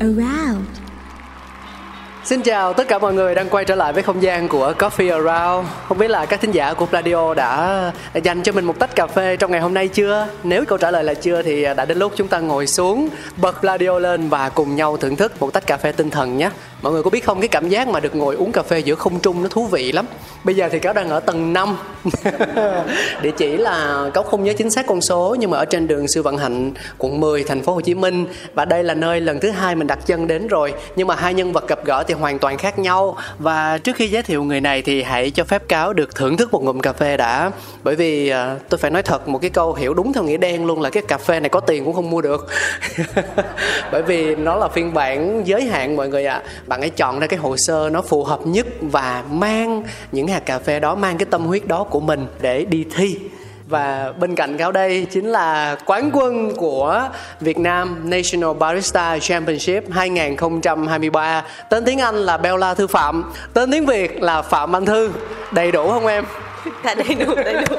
around Xin chào tất cả mọi người đang quay trở lại với không gian của Coffee Around Không biết là các thính giả của Pladio đã dành cho mình một tách cà phê trong ngày hôm nay chưa? Nếu câu trả lời là chưa thì đã đến lúc chúng ta ngồi xuống, Bật Pladio lên và cùng nhau thưởng thức một tách cà phê tinh thần nhé. Mọi người có biết không cái cảm giác mà được ngồi uống cà phê giữa không trung nó thú vị lắm. Bây giờ thì cáo đang ở tầng 5 Địa chỉ là cáo không nhớ chính xác con số Nhưng mà ở trên đường Sư Vạn Hạnh, quận 10, thành phố Hồ Chí Minh. Và đây là nơi lần thứ hai mình đặt chân đến rồi. Nhưng mà hai nhân vật gặp gỡ thì hoàn toàn khác nhau. Và trước khi giới thiệu người này thì hãy cho phép cáo được thưởng thức một ngụm cà phê đã. Bởi vì à, tôi phải nói thật một cái câu hiểu đúng theo nghĩa đen luôn là cái cà phê này có tiền cũng không mua được. Bởi vì nó là phiên bản giới hạn mọi người ạ. Bạn hãy chọn ra cái hồ sơ nó phù hợp nhất và mang những hạt cà phê đó, mang cái tâm huyết đó của mình để đi thi. Và bên cạnh cáo đây chính là quán quân của Việt Nam National Barista Championship 2023 Tên tiếng Anh là Bella Thư Phạm Tên tiếng Việt là Phạm Anh Thư. Đầy đủ không em? Dạ đầy đủ đầy đủ.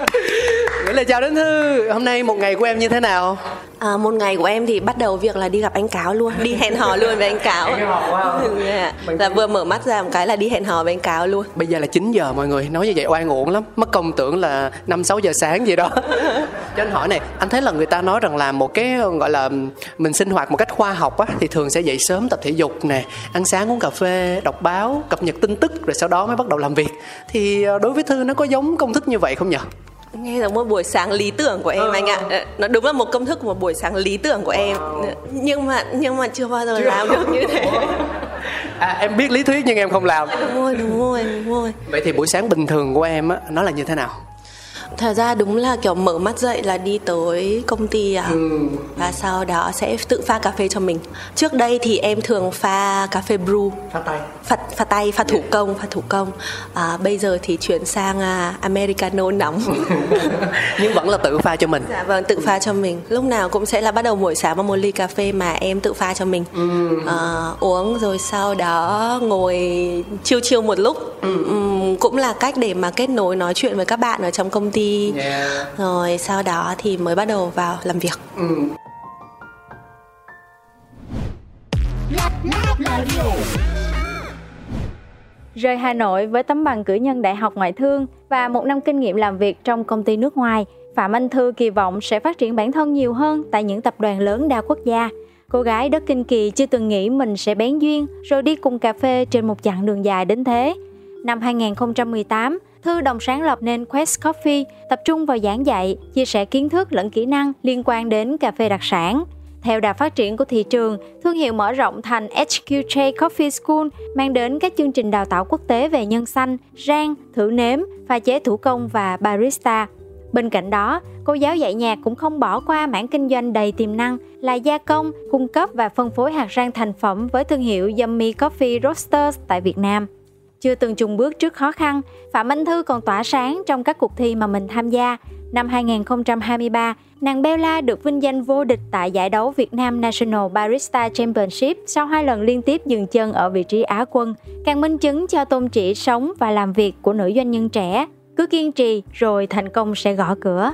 Gửi lời chào đến Thư. Hôm nay một ngày của em như thế nào? À, Một ngày của em thì bắt đầu việc là đi gặp anh Cáo luôn Đi hẹn hò luôn với anh Cáo. Dạ. Là vừa mở mắt ra một cái là đi hẹn hò với anh Cáo luôn. Bây giờ là 9 giờ mọi người Nói như vậy oan uổng lắm. Mất công tưởng là 5-6 giờ sáng gì đó. Cho anh hỏi này Anh thấy là người ta nói rằng là một cái gọi là Mình sinh hoạt một cách khoa học á Thì thường sẽ dậy sớm tập thể dục nè Ăn sáng uống cà phê, đọc báo, cập nhật tin tức Rồi sau đó mới bắt đầu làm việc. Thì ờ, đối với Thư nó có giống công thức như vậy không nhỉ? Nghe là một buổi sáng lý tưởng của em anh ạ. Ờ, Nó đúng là một công thức của một buổi sáng lý tưởng của em. Nhưng mà nhưng mà chưa bao giờ làm được như thế. À, em biết lý thuyết nhưng em không làm. Đúng rồi đúng rồi đúng rồi. Vậy thì buổi sáng bình thường của em á Nó là như thế nào? Thật ra đúng là kiểu mở mắt dậy là đi tới công ty à. Và sau đó sẽ tự pha cà phê cho mình. Trước đây thì em thường pha cà phê brew. Phát tay. Pha, pha tay pha thủ công pha thủ công. À, bây giờ thì chuyển sang à, americano nóng. Nhưng vẫn là tự pha cho mình. Dạ vâng tự pha cho mình. Lúc nào cũng sẽ là bắt đầu buổi sáng bằng một ly cà phê mà em tự pha cho mình. À, uống rồi sau đó ngồi chiêu chiêu một lúc. Ừm, cũng là cách để mà kết nối nói chuyện với các bạn ở trong công ty Yeah. rồi sau đó thì mới bắt đầu vào làm việc Rời Hà Nội với tấm bằng cử nhân Đại học Ngoại thương và một năm kinh nghiệm làm việc trong công ty nước ngoài, Phạm Anh Thư kỳ vọng sẽ phát triển bản thân nhiều hơn tại những tập đoàn lớn đa quốc gia. Cô gái đất Kinh Kỳ chưa từng nghĩ mình sẽ bén duyên rồi đi cùng cà phê trên một chặng đường dài đến thế. Năm 2018, Thư đồng sáng lập nên Quest Coffee, tập trung vào giảng dạy, chia sẻ kiến thức lẫn kỹ năng liên quan đến cà phê đặc sản. Theo đà phát triển của thị trường, thương hiệu mở rộng thành HQJ Coffee School mang đến các chương trình đào tạo quốc tế về nhân xanh, rang, thử nếm, pha chế thủ công và barista. Bên cạnh đó, cô giáo dạy nhạc cũng không bỏ qua mảng kinh doanh đầy tiềm năng là gia công, cung cấp và phân phối hạt rang thành phẩm với thương hiệu Yummy Coffee Roasters tại Việt Nam. Chưa từng chùng bước trước khó khăn, Phạm Anh Thư còn tỏa sáng trong các cuộc thi mà mình tham gia. Năm 2023, nàng Bella được vinh danh vô địch tại giải đấu Việt Nam National Barista Championship sau hai lần liên tiếp dừng chân ở vị trí Á quân, càng minh chứng cho tôn trị sống và làm việc của nữ doanh nhân trẻ. Cứ kiên trì rồi thành công sẽ gõ cửa.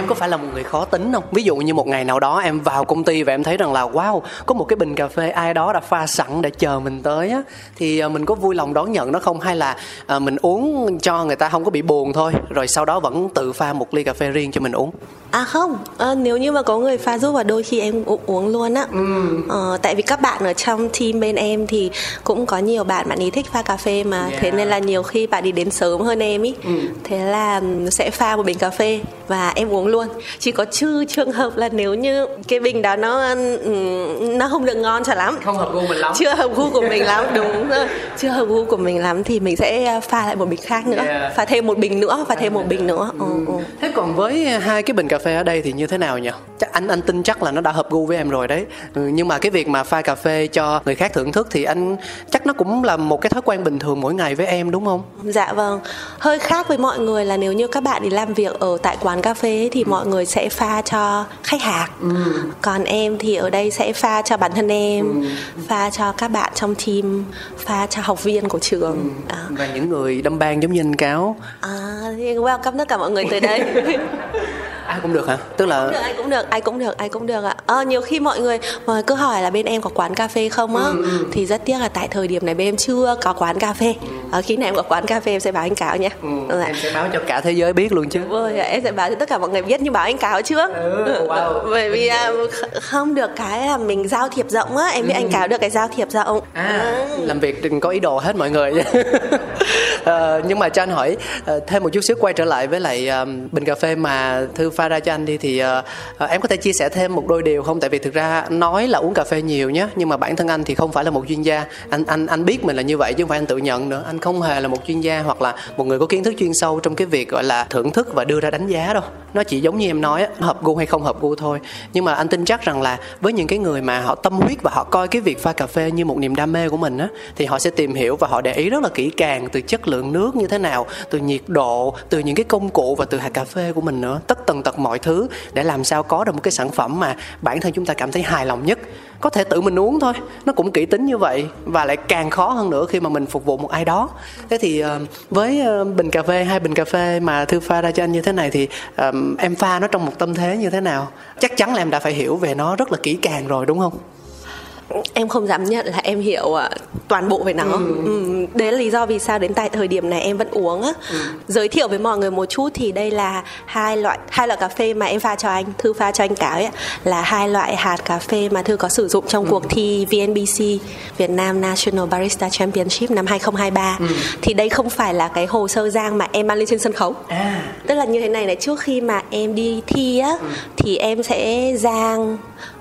Em có phải là một người khó tính không? Ví dụ như một ngày nào đó em vào công ty và em thấy rằng là wow, có một cái bình cà phê ai đó đã pha sẵn để chờ mình tới á thì ờ, mình có vui lòng đón nhận nó không hay là ờ, mình uống cho người ta không có bị buồn thôi, rồi sau đó vẫn tự pha một ly cà phê riêng cho mình uống. À không, à, nếu như mà có người pha giúp và đôi khi em cũng uống luôn á. Ừ. Ờ, tại vì các bạn ở trong team bên em thì cũng có nhiều bạn bạn ý thích pha cà phê mà yeah. thế nên là nhiều khi bạn đi đến sớm hơn em ý. Ừ. Thế là sẽ pha một bình cà phê và em uống luôn. Chỉ có trừ trường hợp là nếu như cái bình đó nó nó không được ngon cho lắm. Không hợp gu mình lắm. Chưa hợp gu của mình lắm, đúng rồi. Chưa hợp gu của mình lắm thì mình sẽ pha lại một bình khác nữa. Yeah. Pha thêm một bình nữa, pha thêm một bình nữa. Ừ. Ừ. Thế còn với hai cái bình cà phê ở đây thì như thế nào nhỉ? Chắc anh anh tin chắc là nó đã hợp gu với em rồi đấy. Ừ, nhưng mà cái việc mà pha cà phê cho người khác thưởng thức thì anh chắc nó cũng là một cái thói quen bình thường mỗi ngày với em đúng không? Dạ vâng. Hơi khác với mọi người là nếu như các bạn đi làm việc ở tại quán cà phê thì mọi người sẽ pha cho khách hàng. Ừ. còn em thì ở đây sẽ pha cho bản thân em ừ. pha cho các bạn trong team pha cho học viên của trường. Ừ. à. và những người đâm ban giống như anh cáo. À thì welcome tất cả mọi người tới đây ai cũng được hả tức là cũng được, ai cũng được ai cũng được ai cũng được ạ à, nhiều khi mọi người người cứ hỏi là bên em có quán cà phê không á ừ, ừ. thì rất tiếc là tại thời điểm này bên em chưa có quán cà phê ừ. à, khi nào em có quán cà phê em sẽ báo anh cáo nhé ừ, dạ. em sẽ báo cho cả thế giới biết luôn chứ vâng em sẽ báo cho tất cả mọi người biết nhưng báo anh cáo trước ừ, wow. bởi vì à, không được cái là mình giao thiệp rộng á em biết ừ. anh cáo được cái giao thiệp rộng à, à. làm việc đừng có ý đồ hết mọi người à, nhưng mà cho anh hỏi thêm một chút xíu quay trở lại với lại um, bình cà phê mà thư pha ra cho anh đi thì uh, em có thể chia sẻ thêm một đôi điều không? Tại vì thực ra nói là uống cà phê nhiều nhé nhưng mà bản thân anh thì không phải là một chuyên gia. Anh anh anh biết mình là như vậy chứ không phải anh tự nhận nữa. Anh không hề là một chuyên gia hoặc là một người có kiến thức chuyên sâu trong cái việc gọi là thưởng thức và đưa ra đánh giá đâu. Nó chỉ giống như em nói hợp gu hay không hợp gu thôi. Nhưng mà anh tin chắc rằng là với những cái người mà họ tâm huyết và họ coi cái việc pha cà phê như một niềm đam mê của mình á thì họ sẽ tìm hiểu và họ để ý rất là kỹ càng từ chất lượng nước như thế nào từ nhiệt độ từ những cái công cụ và từ hạt cà phê của mình nữa. Tất tần tật mọi thứ để làm sao có được một cái sản phẩm mà bản thân chúng ta cảm thấy hài lòng nhất. Có thể tự mình uống thôi, nó cũng kỹ tính như vậy và lại càng khó hơn nữa khi mà mình phục vụ một ai đó. Thế thì ờ, với ờ, bình cà phê, hai bình cà phê mà thư pha ra cho anh như thế này thì ờ, em pha nó trong một tâm thế như thế nào? Chắc chắn là em đã phải hiểu về nó rất là kỹ càng rồi, đúng không? Em không dám nhận là em hiểu uh, toàn bộ về nó ừ. Ừ, đấy là lý do vì sao đến tại thời điểm này em vẫn uống á ừ. giới thiệu với mọi người một chút thì đây là hai loại hai loại cà phê mà em pha cho anh thư pha cho anh cả ấy là hai loại hạt cà phê mà thư có sử dụng trong ừ. cuộc thi VNBC Việt Nam National Barista Championship năm 2023 ừ. thì đây không phải là cái hồ sơ giang mà em mang lên trên sân khấu à. tức là như thế này này trước khi mà em đi thi á ừ. thì em sẽ giang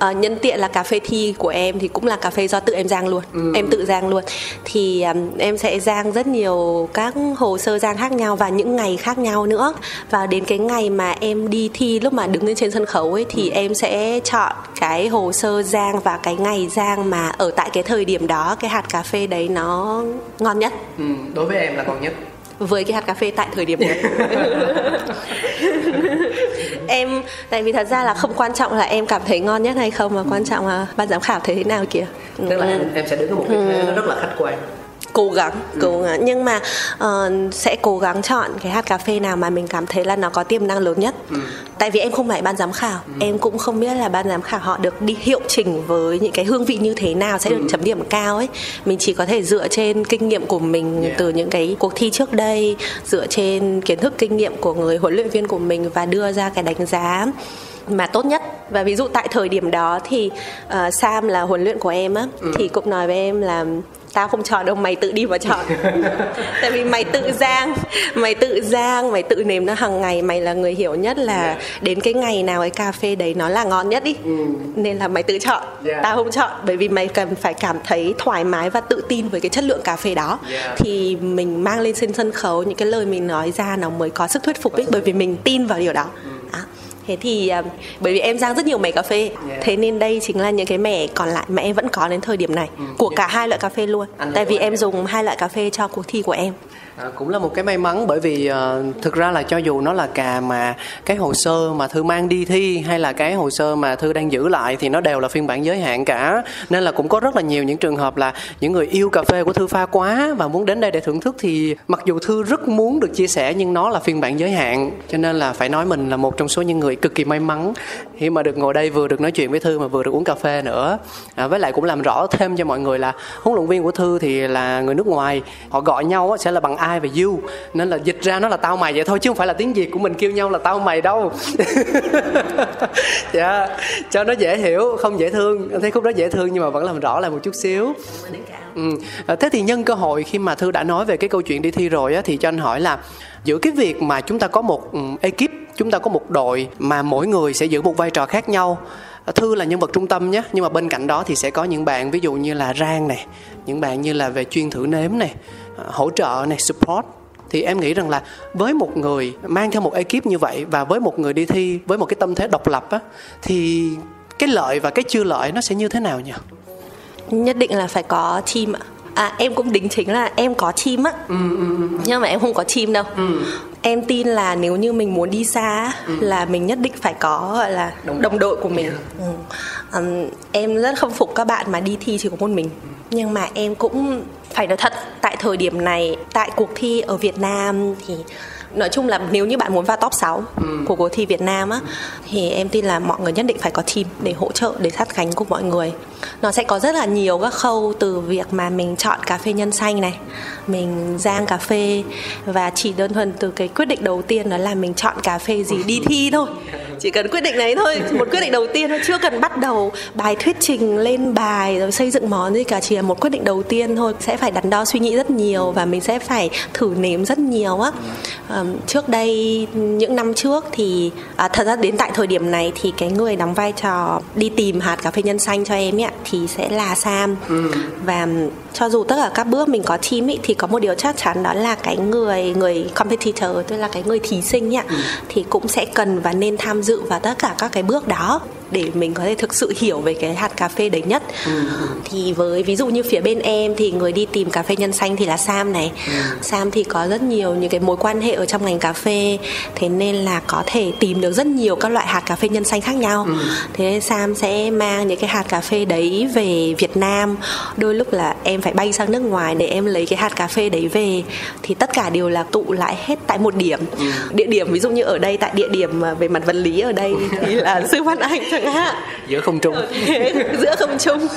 uh, nhân tiện là cà phê thi của em thì cũng là cà phê do tự em rang luôn. Ừ. em tự rang luôn. Thì um, em sẽ rang rất nhiều các hồ sơ rang khác nhau và những ngày khác nhau nữa. Và đến cái ngày mà em đi thi lúc mà đứng lên trên sân khấu ấy thì ừ. em sẽ chọn cái hồ sơ rang và cái ngày rang mà ở tại cái thời điểm đó cái hạt cà phê đấy nó ngon nhất. Ừ, đối với em là ngon nhất. Với cái hạt cà phê tại thời điểm đấy em tại vì thật ra là không quan trọng là em cảm thấy ngon nhất hay không mà quan trọng là ban giám khảo thấy thế nào kìa. Tức là em, em sẽ đứng ở một cái thế nó rất là khách quan cố gắng ừ. cố gắng nhưng mà uh, sẽ cố gắng chọn cái hạt cà phê nào mà mình cảm thấy là nó có tiềm năng lớn nhất ừ. tại vì em không phải ban giám khảo ừ. em cũng không biết là ban giám khảo họ được đi hiệu chỉnh với những cái hương vị như thế nào sẽ được ừ. chấm điểm cao ấy mình chỉ có thể dựa trên kinh nghiệm của mình yeah. từ những cái cuộc thi trước đây dựa trên kiến thức kinh nghiệm của người huấn luyện viên của mình và đưa ra cái đánh giá mà tốt nhất và ví dụ tại thời điểm đó thì uh, Sam là huấn luyện của em á ừ. thì cũng nói với em là tao không chọn đâu mày tự đi mà chọn tại vì mày tự giang mày tự giang mày tự nếm nó hàng ngày mày là người hiểu nhất là yeah. đến cái ngày nào cái cà phê đấy nó là ngon nhất đi ừ. nên là mày tự chọn yeah. tao không chọn bởi vì mày cần phải cảm thấy thoải mái và tự tin với cái chất lượng cà phê đó yeah. thì mình mang lên trên sân khấu những cái lời mình nói ra nó mới có sức thuyết phục ấy bởi vì mình tin vào điều đó ừ thế thì uh, bởi vì em rang rất nhiều mẻ cà phê yeah. thế nên đây chính là những cái mẻ còn lại mà em vẫn có đến thời điểm này ừ. của cả hai loại cà phê luôn Anh tại vì em dùng hai loại cà phê cho cuộc thi của em À, cũng là một cái may mắn bởi vì uh, thực ra là cho dù nó là cà mà cái hồ sơ mà thư mang đi thi hay là cái hồ sơ mà thư đang giữ lại thì nó đều là phiên bản giới hạn cả. Nên là cũng có rất là nhiều những trường hợp là những người yêu cà phê của thư pha quá và muốn đến đây để thưởng thức thì mặc dù thư rất muốn được chia sẻ nhưng nó là phiên bản giới hạn. Cho nên là phải nói mình là một trong số những người cực kỳ may mắn khi mà được ngồi đây vừa được nói chuyện với thư mà vừa được uống cà phê nữa. À, với lại cũng làm rõ thêm cho mọi người là huấn luyện viên của thư thì là người nước ngoài. Họ gọi nhau sẽ là bằng a. I và you nên là dịch ra nó là tao mày vậy thôi, chứ không phải là tiếng việt của mình kêu nhau là tao mày đâu dạ yeah. cho nó dễ hiểu, không dễ thương em thấy khúc đó dễ thương nhưng mà vẫn làm rõ lại một chút xíu ừ. À, thế thì nhân cơ hội khi mà thư đã nói về cái câu chuyện đi thi rồi á, thì cho anh hỏi là giữa cái việc mà chúng ta có một ừ, ekip, chúng ta có một đội mà mỗi người sẽ giữ một vai trò khác nhau à, thư là nhân vật trung tâm nhé, nhưng mà bên cạnh đó thì sẽ có những bạn, ví dụ như là rang này, những bạn như là về chuyên thử nếm này hỗ trợ này support thì em nghĩ rằng là với một người mang theo một ekip như vậy và với một người đi thi với một cái tâm thế độc lập á thì cái lợi và cái chưa lợi nó sẽ như thế nào nhỉ nhất định là phải có team ạ à em cũng đính chính là em có team á ừ, ừ, ừ. nhưng mà em không có team đâu ừ. em tin là nếu như mình muốn đi xa ừ. là mình nhất định phải có gọi là đồng, đồng đội của mình yeah. ừ. um, em rất khâm phục các bạn mà đi thi chỉ có một mình nhưng mà em cũng phải nói thật tại thời điểm này tại cuộc thi ở Việt Nam thì nói chung là nếu như bạn muốn vào top 6 ừ. của cuộc thi Việt Nam á thì em tin là mọi người nhất định phải có team để hỗ trợ để sát cánh cùng mọi người nó sẽ có rất là nhiều các khâu từ việc mà mình chọn cà phê nhân xanh này mình rang cà phê và chỉ đơn thuần từ cái quyết định đầu tiên đó là mình chọn cà phê gì đi thi thôi. Chỉ cần quyết định đấy thôi một quyết định đầu tiên thôi chưa cần bắt đầu bài thuyết trình lên bài rồi xây dựng món gì cả chỉ là một quyết định đầu tiên thôi. Sẽ phải đắn đo suy nghĩ rất nhiều và mình sẽ phải thử nếm rất nhiều á. À, trước đây những năm trước thì à, thật ra đến tại thời điểm này thì cái người đóng vai trò đi tìm hạt cà phê nhân xanh cho em ấy thì sẽ là Sam ừ. và cho dù tất cả các bước mình có team ý, thì có một điều chắc chắn đó là cái người người competitor tức là cái người thí sinh nhỉ ừ. thì cũng sẽ cần và nên tham dự vào tất cả các cái bước đó để mình có thể thực sự hiểu về cái hạt cà phê đấy nhất ừ. thì với ví dụ như phía bên em thì người đi tìm cà phê nhân xanh thì là Sam này ừ. Sam thì có rất nhiều những cái mối quan hệ ở trong ngành cà phê, thế nên là có thể tìm được rất nhiều các loại hạt cà phê nhân xanh khác nhau ừ. thế nên Sam sẽ mang những cái hạt cà phê đấy về Việt Nam đôi lúc là em phải bay sang nước ngoài để em lấy cái hạt cà phê đấy về thì tất cả đều là tụ lại hết tại một điểm ừ. địa điểm ví dụ như ở đây, tại địa điểm về mặt vật lý ở đây thì là sư Văn Anh chẳng hạn giữa không trung. Giữa không trung.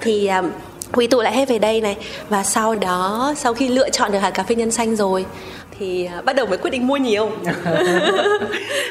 Thì um, quy tụ lại hết về đây này. Và sau đó sau khi lựa chọn được hạt cà phê nhân xanh rồi thì uh, bắt đầu mới quyết định mua nhiều.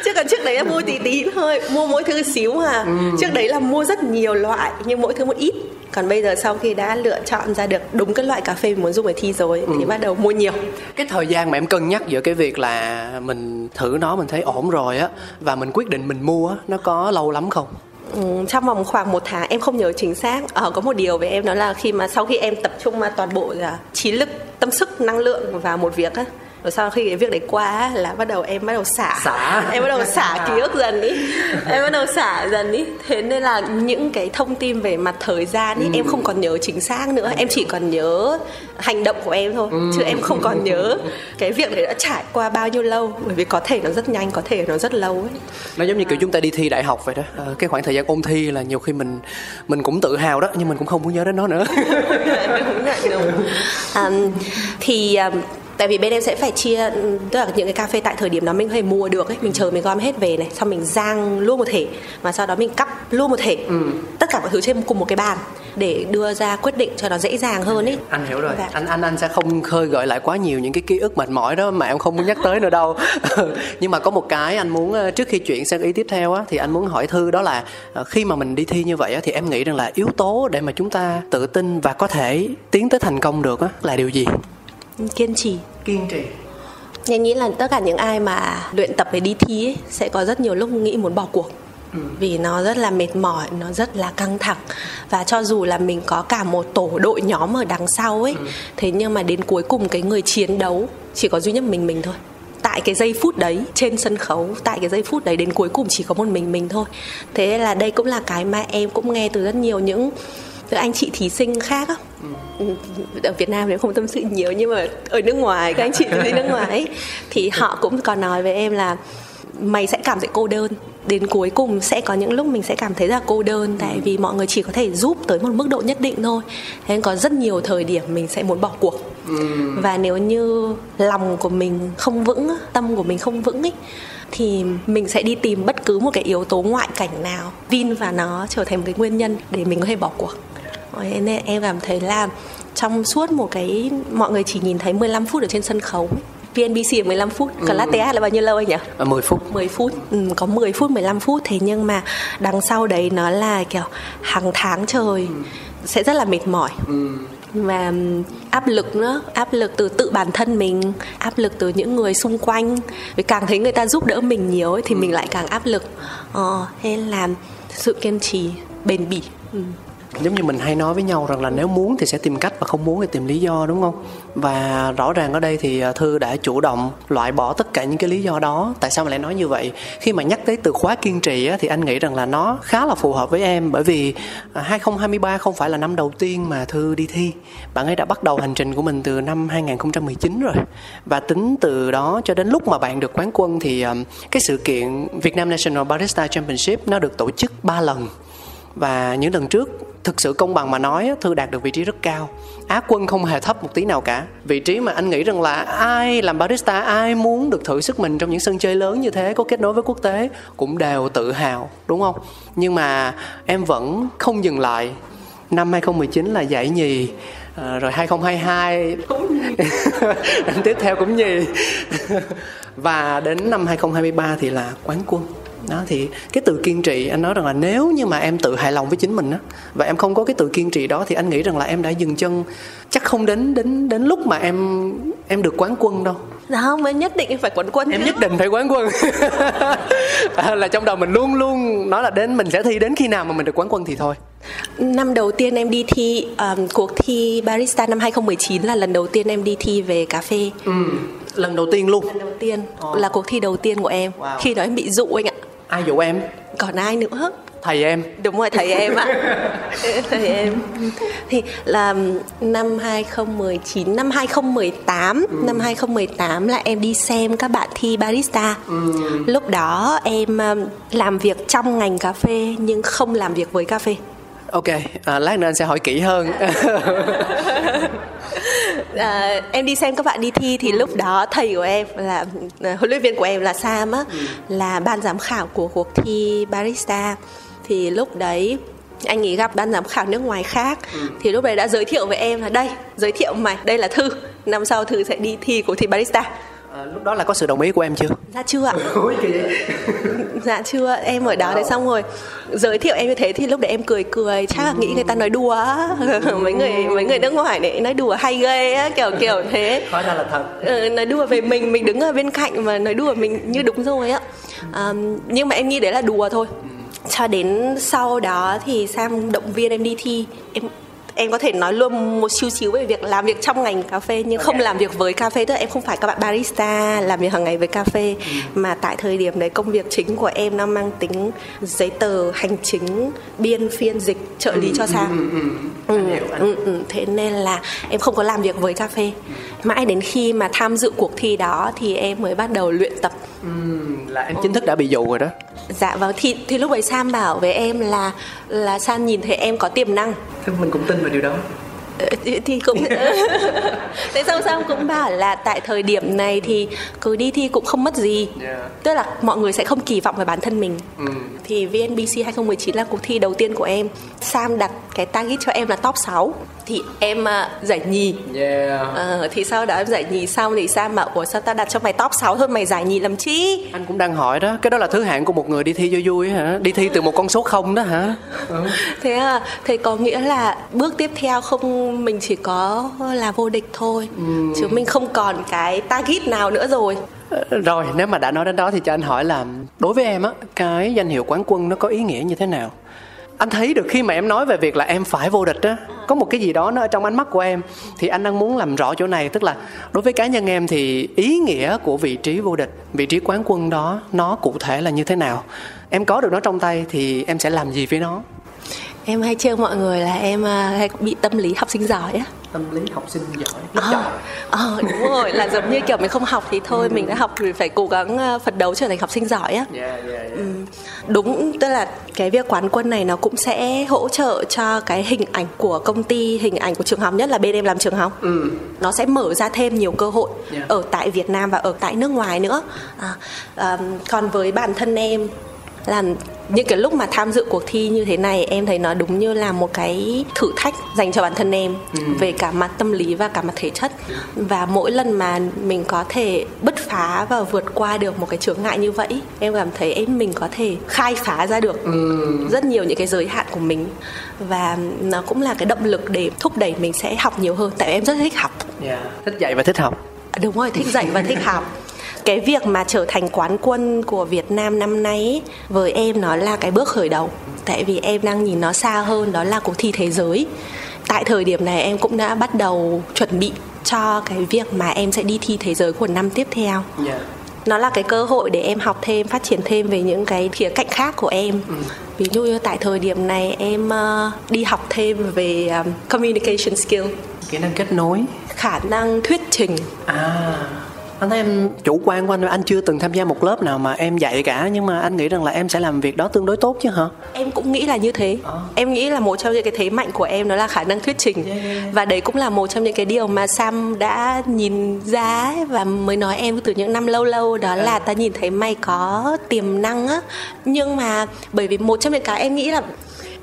Chứ còn trước đấy là mua tí tí thôi mua mỗi thứ xíu à ừ. trước đấy là mua rất nhiều loại nhưng mỗi thứ một ít. Còn bây giờ sau khi đã lựa chọn ra được đúng cái loại cà phê mình muốn dùng để thi rồi ừ. thì bắt đầu mua nhiều. Cái thời gian mà em cân nhắc giữa cái việc là mình thử nó mình thấy ổn rồi á và mình quyết định mình mua á nó có lâu lắm không? Ừ, trong vòng khoảng một tháng em không nhớ chính xác. Ờ, có một điều về em đó là khi mà sau khi em tập trung mà toàn bộ là trí lực tâm sức năng lượng vào một việc á rồi sau khi cái việc đấy qua là bắt đầu em bắt đầu xả, xả. em bắt đầu xả ký ức dần ý em bắt đầu xả dần ý thế nên là những cái thông tin về mặt thời gian ý ừ. em không còn nhớ chính xác nữa. Em chỉ còn nhớ hành động của em thôi ừ. chứ em không còn nhớ cái việc đấy đã trải qua bao nhiêu lâu. Bởi vì có thể nó rất nhanh có thể nó rất lâu ấy. Nó giống như kiểu chúng ta đi thi đại học vậy đó. À, cái khoảng thời gian ôn thi là nhiều khi mình mình cũng tự hào đó nhưng mình cũng không muốn nhớ đến nó nữa. Đúng vậy đúng. À, thì um, tại vì bên em sẽ phải chia tức là những cái cà phê tại thời điểm đó mình có thể mua được ấy mình chờ mình gom hết về này xong mình rang luôn một thể và sau đó mình cắp luôn một thể. Ừ. tất cả mọi thứ trên cùng một cái bàn để đưa ra quyết định cho nó dễ dàng hơn ấy. Anh hiểu rồi. Dạ. anh anh anh sẽ không khơi gợi lại quá nhiều những cái ký ức mệt mỏi đó mà em không muốn nhắc tới nữa đâu. Nhưng mà có một cái anh muốn ờ, trước khi chuyển sang ý tiếp theo á thì anh muốn hỏi thư đó là ờ, khi mà mình đi thi như vậy á thì em nghĩ rằng là yếu tố để mà chúng ta tự tin và có thể tiến tới thành công được á là điều gì kiên trì. Kiên trì. Em nghĩ là tất cả những ai mà luyện tập để đi thi ấy, sẽ có rất nhiều lúc nghĩ muốn bỏ cuộc. Ừ. vì nó rất là mệt mỏi nó rất là căng thẳng. Và cho dù là mình có cả một tổ đội nhóm ở đằng sau ấy ừ. thế nhưng mà đến cuối cùng cái người chiến đấu chỉ có duy nhất mình mình thôi. Tại cái giây phút đấy trên sân khấu tại cái giây phút đấy đến cuối cùng chỉ có một mình mình thôi. Thế là đây cũng là cái mà em cũng nghe từ rất nhiều những từ anh chị thí sinh khác ừ. ở Việt Nam thì không tâm sự nhiều nhưng mà ở nước ngoài các anh chị sinh nước ngoài ấy, thì họ cũng còn nói với em là mày sẽ cảm thấy cô đơn đến cuối cùng sẽ có những lúc mình sẽ cảm thấy là cô đơn tại vì mọi người chỉ có thể giúp tới một mức độ nhất định thôi thế nên có rất nhiều thời điểm mình sẽ muốn bỏ cuộc ừ. và nếu như lòng của mình không vững tâm của mình không vững ấy thì mình sẽ đi tìm bất cứ một cái yếu tố ngoại cảnh nào vin và nó trở thành một cái nguyên nhân để mình có thể bỏ cuộc nên em cảm thấy là trong suốt một cái mọi người chỉ nhìn thấy 15 phút ở trên sân khấu VNBC là 15 phút, còn Latte Art là bao nhiêu lâu anh nhỉ? À, 10 phút. 10 phút, ừ, có 10 phút, 15 phút. Thế nhưng mà đằng sau đấy nó là kiểu hàng tháng trời Sẽ rất là mệt mỏi. Và ừm, áp lực nữa áp lực từ tự bản thân mình áp lực từ những người xung quanh. Vì càng thấy người ta giúp đỡ mình nhiều ấy, thì mình lại càng áp lực. Ờ, thế nên là sự kiên trì bền bỉ. Ừ giống như mình hay nói với nhau rằng là nếu muốn thì sẽ tìm cách và không muốn thì tìm lý do đúng không? Và rõ ràng ở đây thì à, thư đã chủ động loại bỏ tất cả những cái lý do đó. Tại sao mà lại nói như vậy? Khi mà nhắc tới từ khóa kiên trì á, thì anh nghĩ rằng là nó khá là phù hợp với em. Bởi vì à, 2023 không phải là năm đầu tiên mà thư đi thi. Bạn ấy đã bắt đầu hành trình của mình từ năm 2019 rồi. Và tính từ đó cho đến lúc mà bạn được quán quân thì à, cái sự kiện Việt Nam National Barista Championship nó được tổ chức 3 lần và những lần trước thực sự công bằng mà nói thư đạt được vị trí rất cao. Á quân không hề thấp một tí nào cả. Vị trí mà anh nghĩ rằng là ai làm barista ai muốn được thử sức mình trong những sân chơi lớn như thế có kết nối với quốc tế cũng đều tự hào đúng không? Nhưng mà em vẫn không dừng lại. Năm 2019 là giải nhì à, rồi 2022 cũng năm tiếp theo cũng nhì. Và đến năm 2023 thì là quán quân đó thì cái từ kiên trì anh nói rằng là nếu như mà em tự hài lòng với chính mình á và em không có cái từ kiên trì đó thì anh nghĩ rằng là em đã dừng chân chắc không đến đến đến lúc mà em em được quán quân đâu Dạ không, em nhất định em phải quán quân em nhất định phải quán quân à, là trong đầu mình luôn luôn nói là đến mình sẽ thi đến khi nào mà mình được quán quân thì thôi Năm đầu tiên em đi thi um, cuộc thi barista năm 2019 là lần đầu tiên em đi thi về cà phê. ừ. lần đầu tiên luôn Lần đầu tiên là cuộc thi đầu tiên của em. Wow. Khi đó em bị dụ anh ạ. Ai dụ em Còn ai nữa? thầy em Đúng rồi thầy em ạ. thầy em. Thì là năm 2019, năm 2018, năm 2018 là em đi xem các bạn thi barista. Lúc đó em làm việc trong ngành cà phê nhưng không làm việc với cà phê. ok à, lát nữa anh sẽ hỏi kỹ hơn à, em đi xem các bạn đi thi thì lúc đó thầy của em là à, huấn luyện viên của em là Sam á là ban giám khảo của cuộc thi barista. Thì lúc đấy anh ấy gặp ban giám khảo nước ngoài khác. Thì lúc đấy đã giới thiệu với em là đây giới thiệu mày đây là thư năm sau thư sẽ đi thi cuộc thi barista à, lúc đó là có sự đồng ý của em chưa? Dạ chưa ạ. Dạ chưa em ở đó đấy xong rồi giới thiệu em như thế thì lúc đấy em cười cười chắc là nghĩ người ta nói đùa mấy người mấy người nước ngoài đấy nói đùa hay ghê á kiểu kiểu thế. Hóa ra là thật. Ừ, nói đùa về mình mình đứng ở bên cạnh và nói đùa mình như đúng rồi á. À, nhưng mà em nghĩ đấy là đùa thôi. Cho đến sau đó thì sang động viên em đi thi em em có thể nói luôn một xíu xíu về việc làm việc trong ngành cà phê nhưng không làm việc với cà phê tức là em không phải các bạn barista làm việc hàng ngày với cà phê mà tại thời điểm đấy công việc chính của em nó mang tính giấy tờ hành chính biên phiên dịch trợ lý cho sang. ừ, ừ, ừ. thế nên là em không có làm việc với cà phê. Mãi đến khi mà tham dự cuộc thi đó thì em mới bắt đầu luyện tập. Là em chính thức đã bị dụ rồi đó dạ vâng thì thì lúc ấy Sam bảo với em là là Sam nhìn thấy em có tiềm năng. Thế mình cũng tin vào điều đó. Ờ, thì- thì cũng thế xong Sam cũng bảo là tại thời điểm này thì cứ đi thi cũng không mất gì. Yeah. tức là mọi người sẽ không kỳ vọng về bản thân mình. Ừm. thì VNBC 2019 là cuộc thi đầu tiên của em. Sam đặt cái target cho em là top 6 thì em à, giải nhì. Yeah. Ờ, thì sau đó em giải nhì xong thì Sam bảo ủa sao tao đặt cho mày top 6 thôi mày giải nhì làm chi? Anh cũng đang hỏi đó. Cái đó là thứ hạng của một người đi thi cho vui hả? Đi thi từ một con số không đó hả? Thế à thế có nghĩa là bước tiếp theo không mình chỉ có là vô địch thôi. Chứ mình không còn cái target nào nữa rồi. Ờ, rồi nếu mà đã nói đến đó thì cho anh hỏi là đối với em á cái danh hiệu quán quân nó có ý nghĩa như thế nào anh thấy được khi mà em nói về việc là em phải vô địch á, có một cái gì đó nó ở trong ánh mắt của em, thì anh đang muốn làm rõ chỗ này. Tức là đối với cá nhân em thì ý nghĩa của vị trí vô địch, vị trí quán quân đó, nó cụ thể là như thế nào? Em có được nó trong tay thì em sẽ làm gì với nó? Em hay trêu mọi người là em à, hay bị tâm lý học sinh giỏi á tâm lý học sinh giỏi Ờ, giỏi ờ đúng rồi là giống như kiểu mình không học thì thôi mình đã học thì phải cố gắng à, phấn đấu trở thành học sinh giỏi á yeah, yeah, yeah. Ừ, đúng tức là cái việc quán quân này nó cũng sẽ hỗ trợ cho cái hình ảnh của công ty hình ảnh của trường học nhất là bên em làm trường học Ừ. nó sẽ mở ra thêm nhiều cơ hội Yeah. ở tại Việt Nam và ở tại nước ngoài nữa à, à, còn với bản thân em là những cái lúc mà tham dự cuộc thi như thế này em thấy nó đúng như là một cái thử thách dành cho bản thân em ừ. về cả mặt tâm lý và cả mặt thể chất và mỗi lần mà mình có thể bứt phá và vượt qua được một cái chướng ngại như vậy em cảm thấy em mình có thể khai phá ra được ừ. rất nhiều những cái giới hạn của mình và nó cũng là cái động lực để thúc đẩy mình sẽ học nhiều hơn tại em rất thích học yeah. thích dạy và thích học đúng rồi thích dạy và thích học cái việc mà trở thành quán quân của Việt Nam năm nay với em nó là cái bước khởi đầu. Tại vì em đang nhìn nó xa hơn đó là cuộc thi thế giới. Tại thời điểm này em cũng đã bắt đầu chuẩn bị cho cái việc mà em sẽ đi thi thế giới của năm tiếp theo. Yeah. Dạ. nó là cái cơ hội để em học thêm phát triển thêm về những cái khía cạnh khác của em. Ừ. ví dụ như tại thời điểm này em uh, đi học thêm về um, communication skill. Kỹ năng kết nối. Khả năng thuyết trình. À anh thấy em chủ quan của anh anh chưa từng tham gia một lớp nào mà em dạy cả nhưng mà anh nghĩ rằng là em sẽ làm việc đó tương đối tốt chứ hả? Em cũng nghĩ là như thế. À. em nghĩ là một trong những cái thế mạnh của em đó là khả năng thuyết trình. Yeah. và đấy cũng là một trong những cái điều mà sam đã nhìn ra và mới nói em từ những năm lâu lâu. Đó yeah. là ta nhìn thấy mày có tiềm năng á. Nhưng mà bởi vì một trong những cái em nghĩ là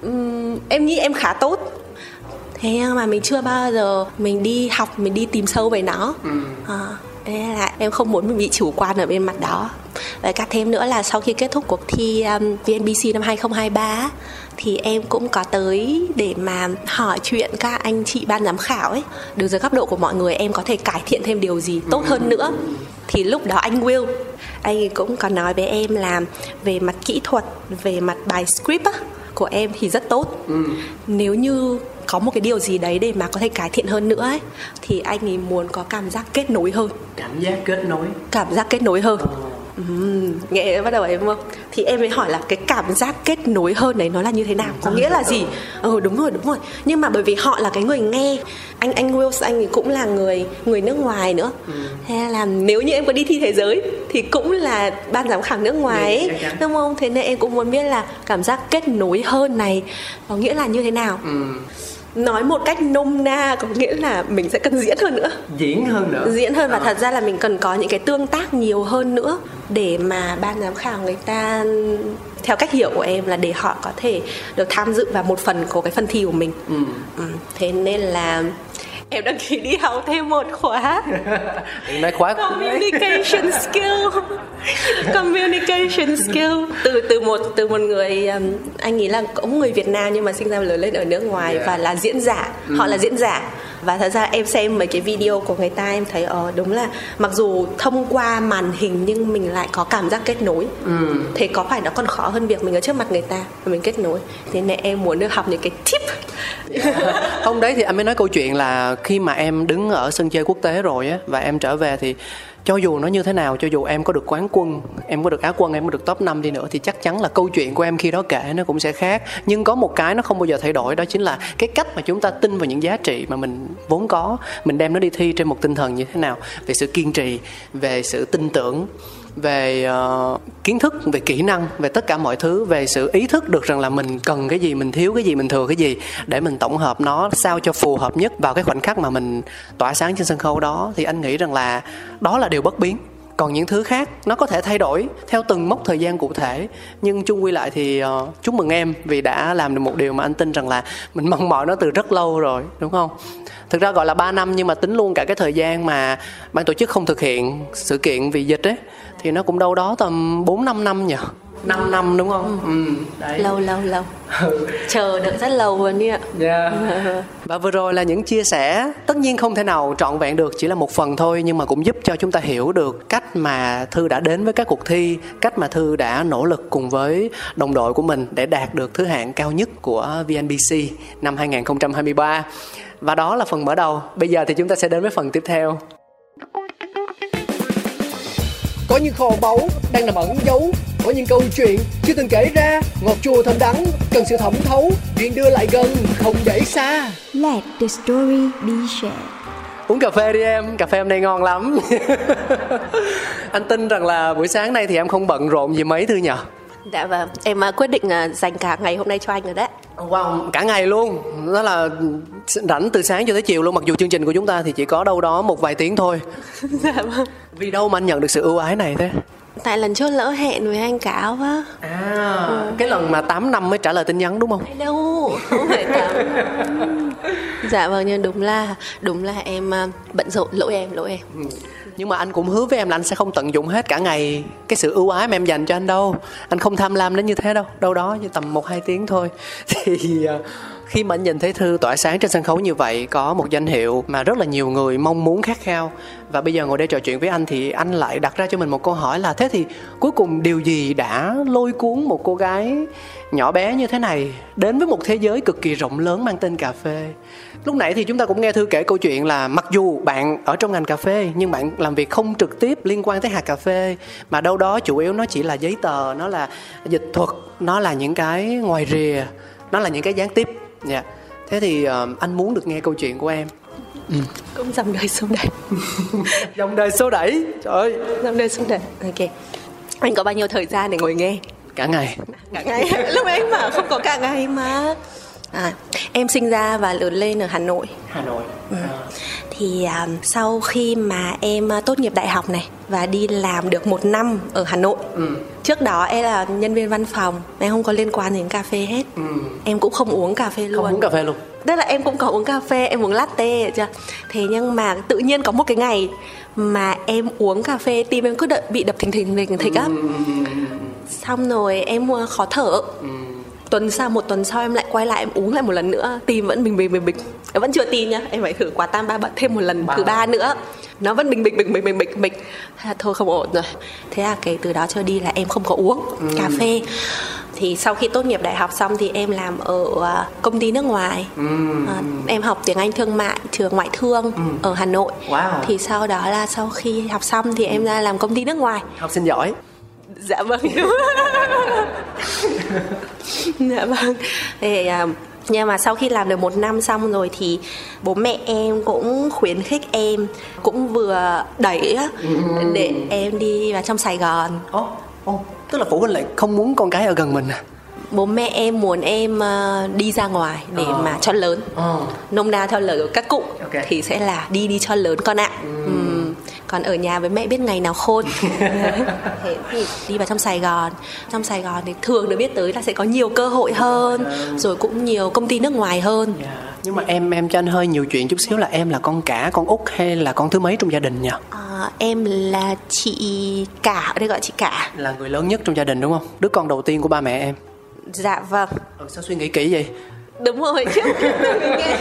um, em nghĩ em khá tốt. Thế nhưng mà mình chưa bao giờ mình đi học mình đi tìm sâu về nó. Ừ. à, Thế là em không muốn bị chủ quan ở bên mặt đó. Và cả thêm nữa là sau khi kết thúc cuộc thi um, VNBC năm 2023 thì em cũng có tới để mà hỏi chuyện các anh chị ban giám khảo ấy. Đứng dưới góc độ của mọi người em có thể cải thiện thêm điều gì tốt hơn nữa. Thì lúc đó anh Will anh cũng có nói với em là về mặt kỹ thuật về mặt bài script á, của em thì rất tốt. Ừ. nếu như có một cái điều gì đấy để mà có thể cải thiện hơn nữa ấy thì anh ấy muốn có cảm giác kết nối hơn. Cảm giác kết nối. Cảm giác kết nối hơn. Ừ Uhm, nghe bắt đầu em không? Thì em mới hỏi là cái cảm giác kết nối hơn đấy nó là như thế nào? Có nghĩa là gì? Ừ đúng rồi đúng rồi. Nhưng mà bởi vì họ là cái người nghe. Anh anh Wills anh cũng là người người nước ngoài nữa. Ừ. hay là nếu như em có đi thi thế giới thì cũng là ban giám khảo nước ngoài ấy, đúng không? Thế nên em cũng muốn biết là cảm giác kết nối hơn này có nghĩa là như thế nào? Ừ nói một cách nôm na có nghĩa là mình sẽ cần diễn hơn nữa diễn hơn nữa diễn hơn và à. thật ra là mình cần có những cái tương tác nhiều hơn nữa để mà ban giám khảo người ta theo cách hiểu của em là để họ có thể được tham dự vào một phần của cái phần thi của mình ừ. Ừ. thế nên là em đăng ký đi học thêm một khóa. Nói khóa communication skill. Communication skill. Từ từ một từ một người um, anh nghĩ là cũng người Việt Nam nhưng mà sinh ra lớn lên ở nước ngoài yeah. và là diễn giả. Ừ. họ là diễn giả và thật ra em xem mấy cái video của người ta em thấy ờ đúng là mặc dù thông qua màn hình nhưng mình lại có cảm giác kết nối. Ừ. thế có phải nó còn khó hơn việc mình ở trước mặt người ta và mình kết nối. Thế nên em muốn được học những cái tip. Hôm đấy thì anh mới nói câu chuyện là khi mà em đứng ở sân chơi quốc tế rồi á và em trở về thì cho dù nó như thế nào, cho dù em có được quán quân, em có được á quân, em có được top 5 đi nữa, thì chắc chắn là câu chuyện của em khi đó kể nó cũng sẽ khác. Nhưng có một cái nó không bao giờ thay đổi, đó chính là cái cách mà chúng ta tin vào những giá trị mà mình vốn có. Mình đem nó đi thi trên một tinh thần như thế nào, về sự kiên trì, về sự tin tưởng về uh, kiến thức về kỹ năng về tất cả mọi thứ về sự ý thức được rằng là mình cần cái gì mình thiếu cái gì mình thừa cái gì để mình tổng hợp nó sao cho phù hợp nhất vào cái khoảnh khắc mà mình tỏa sáng trên sân khấu đó thì anh nghĩ rằng là đó là điều bất biến. Còn những thứ khác nó có thể thay đổi theo từng mốc thời gian cụ thể nhưng chung quy lại thì uh, chúc mừng em vì đã làm được một điều mà anh tin rằng là mình mong mỏi nó từ rất lâu rồi đúng không? Thực ra gọi là 3 năm nhưng mà tính luôn cả cái thời gian mà ban tổ chức không thực hiện sự kiện vì dịch ấy thì nó cũng đâu đó tầm 4 5 năm nhỉ 5 năm đúng không? Ừ. ừ đấy. Lâu lâu lâu. Ừ. Chờ được rất lâu luôn đi ạ. Yeah. Và vừa rồi là những chia sẻ tất nhiên không thể nào trọn vẹn được chỉ là một phần thôi nhưng mà cũng giúp cho chúng ta hiểu được cách mà Thư đã đến với các cuộc thi, cách mà Thư đã nỗ lực cùng với đồng đội của mình để đạt được thứ hạng cao nhất của VNBC năm 2023. Và đó là phần mở đầu. Bây giờ thì chúng ta sẽ đến với phần tiếp theo. Có những kho báu đang nằm ẩn giấu. Có những câu chuyện chưa từng kể ra. Ngọt chua thơm đắng cần sự thẩm thấu. Chuyện đưa lại gần không để xa. Let the story be shared. Uống cà phê đi em cà phê hôm nay ngon lắm. Anh tin rằng là buổi sáng nay thì em không bận rộn gì mấy thư nhở Dạ vâng, em à, quyết định à, dành cả ngày hôm nay cho anh rồi đấy. Wow, cả ngày luôn. Đó là rảnh từ sáng cho tới chiều luôn. Mặc dù chương trình của chúng ta thì chỉ có đâu đó một vài tiếng thôi. dạ vâng. Vì đâu mà anh nhận được sự ưu ái này thế? tại lần trước lỡ hẹn với anh cáo á à cái lần mà 8 năm mới trả lời tin nhắn đúng không? Đâu không phải tám dạ vâng nhưng đúng là đúng là em à, bận rộn lỗi em lỗi em. Nhưng mà anh cũng hứa với em là anh sẽ không tận dụng hết cả ngày cái sự ưu ái mà em dành cho anh đâu. Anh không tham lam đến như thế đâu đâu đó như tầm một hai tiếng thôi. Thì à, khi mà anh nhìn thấy thư tỏa sáng trên sân khấu như vậy, có một danh hiệu mà rất là nhiều người mong muốn khát khao. Và bây giờ ngồi đây trò chuyện với anh thì anh lại đặt ra cho mình một câu hỏi là, thế thì cuối cùng điều gì đã lôi cuốn một cô gái nhỏ bé như thế này đến với một thế giới cực kỳ rộng lớn mang tên cà phê? Lúc nãy thì chúng ta cũng nghe thư kể câu chuyện là mặc dù bạn ở trong ngành cà phê, nhưng bạn làm việc không trực tiếp liên quan tới hạt cà phê, mà đâu đó chủ yếu nó chỉ là giấy tờ, nó là dịch thuật, nó là những cái ngoài rìa, nó là những cái gián tiếp dạ. Thế thì uh, anh muốn được nghe câu chuyện của em. Cũng dòng đời sông đẩy. Dòng đời xô đẩy? Trời ơi. Dòng đời sông đẩy. Ok. Anh có bao nhiêu thời gian để ngồi nghe? Cả ngày. Cả ngày. Lúc ấy anh bảo không có cả ngày mà. À, em sinh ra và lớn lên ở hà nội. Hà nội. Ừ. thì à, sau khi mà em à, tốt nghiệp đại học này và đi làm được một năm ở hà nội ừ. trước đó em là nhân viên văn phòng em không có liên quan đến cà phê hết. Ừ. em cũng không uống cà phê luôn. không uống cà phê luôn? Tức là em cũng có uống cà phê em uống latte chưa thế nhưng mà tự nhiên có một cái ngày mà em uống cà phê tim em cứ đợi, bị đập thình thình thình thịch á. Xong rồi em uh, khó thở tuần sau một tuần sau em lại quay lại em uống lại một lần nữa. Tim vẫn bình bình bình bình. Em vẫn chưa tin nhá. Em phải thử quả tam ba bận thêm một lần thứ ba nữa. Nó vẫn bình bình bình bình bình bình bình. Thế là thôi không ổn rồi. Thế là kể từ đó trở đi là em không có uống cà phê. Thì sau khi tốt nghiệp đại học xong thì em làm ở à, công ty nước ngoài. À, em học tiếng Anh thương mại trường ngoại thương ở Hà Nội. Wow. thì sau đó là sau khi học xong thì em ra làm công ty nước ngoài. Học sinh giỏi dạ vâng dạ vâng thì à, nhưng mà sau khi làm được một năm xong rồi thì bố mẹ em cũng khuyến khích em cũng vừa đẩy á, để em đi vào trong Sài Gòn Ồ, ồ, tức là phụ huynh lại không muốn con cái ở gần mình à? bố mẹ em muốn em ờ, đi ra ngoài để Ờ. mà cho lớn Ờ. nôm na theo lời của các cụ Ok. thì sẽ là đi đi cho lớn con ạ Ừm. Còn ở nhà với mẹ biết ngày nào khôn thế thì đi vào trong sài gòn trong sài gòn thì thường được biết tới là sẽ có nhiều cơ hội hơn rồi cũng nhiều công ty nước ngoài hơn Nhưng mà em em cho anh hơi nhiều chuyện chút xíu là em là con cả, con út hay là con thứ mấy trong gia đình nhỉ? Ờ, em là chị cả ở đây gọi chị cả Là người lớn nhất trong gia đình đúng không? Đứa con đầu tiên của ba mẹ em. dạ vâng Ừ, sao suy nghĩ kỹ vậy? Đúng rồi chứ Mình nghe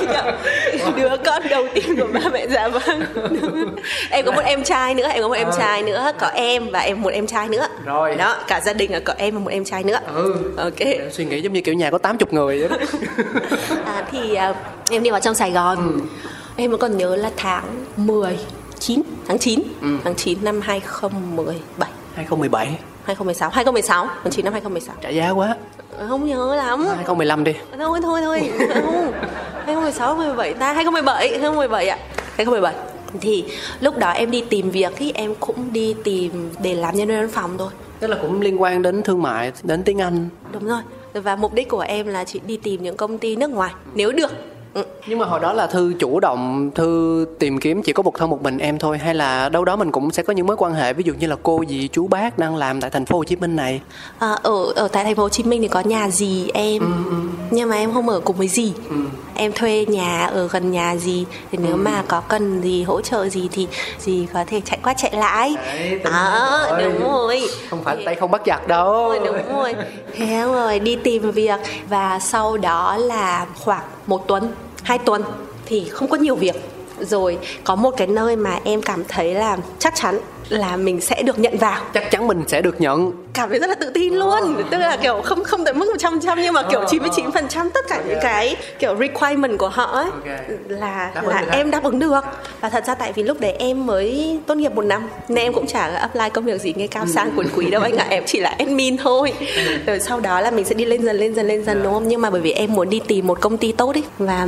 đứa con đầu tiên của ba mẹ dạ vâng. Em có một em trai nữa em có một em trai nữa có em và em một em trai nữa. Rồi. đó cả gia đình là có em và một em trai nữa. Ừ. ok. Em suy nghĩ giống như kiểu nhà có 80 người vậy đó. à, thì à, em đi vào trong Sài Gòn. Em vẫn còn nhớ là tháng 10 9 tháng 9 tháng 9 năm 2017 2017 2016 2016 tháng 9 năm 2016 trả giá quá. Không nhớ lắm. 2015 đi. thôi thôi thôi không. 2016 2017 ta 2017 2017 ạ. 2017 thì lúc đó em đi tìm việc thì em cũng đi tìm để làm nhân viên văn phòng thôi. Tức là cũng liên quan đến thương mại, đến tiếng Anh. đúng rồi. Và mục đích của em là chỉ đi tìm những công ty nước ngoài nếu được ừ. Nhưng mà hồi đó là Thư chủ động, Thư tìm kiếm chỉ có một thân một mình em thôi hay là đâu đó mình cũng sẽ có những mối quan hệ ví dụ như là cô dì chú bác đang làm tại thành phố Hồ Chí Minh này. à, ở ở tại thành phố Hồ Chí Minh thì có nhà dì em nhưng mà em không ở cùng với dì em thuê nhà ở gần nhà dì thì nếu mà có cần gì hỗ trợ gì thì dì có thể chạy qua chạy lại Đấy, rồi. đúng rồi Không phải tay không bắt giặc đâu. rồi đúng rồi thế rồi đi tìm việc và sau đó là khoảng một tuần hai tuần thì không có nhiều việc rồi có một cái nơi mà em cảm thấy là chắc chắn là mình sẽ được nhận vào Chắc chắn mình sẽ được nhận cảm thấy rất là tự tin luôn. Tức là kiểu không không tới mức 100 trăm nhưng mà kiểu 99 phần trăm tất cả những cái kiểu requirement của họ ấy là là em đáp ứng được. Và thật ra tại vì lúc đấy em mới tốt nghiệp một năm nên em cũng chả apply công việc gì nghe cao sang quần quý đâu anh ạ. Em chỉ là admin thôi. Rồi sau đó là mình sẽ đi lên dần lên dần lên dần đúng không? Nhưng mà bởi vì em muốn đi tìm một công ty tốt ấy và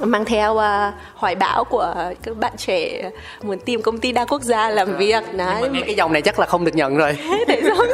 mang theo à, hoài bão của các bạn trẻ muốn tìm công ty đa quốc gia làm việc. Đấy. cái dòng này chắc là không được nhận rồi. Thế xong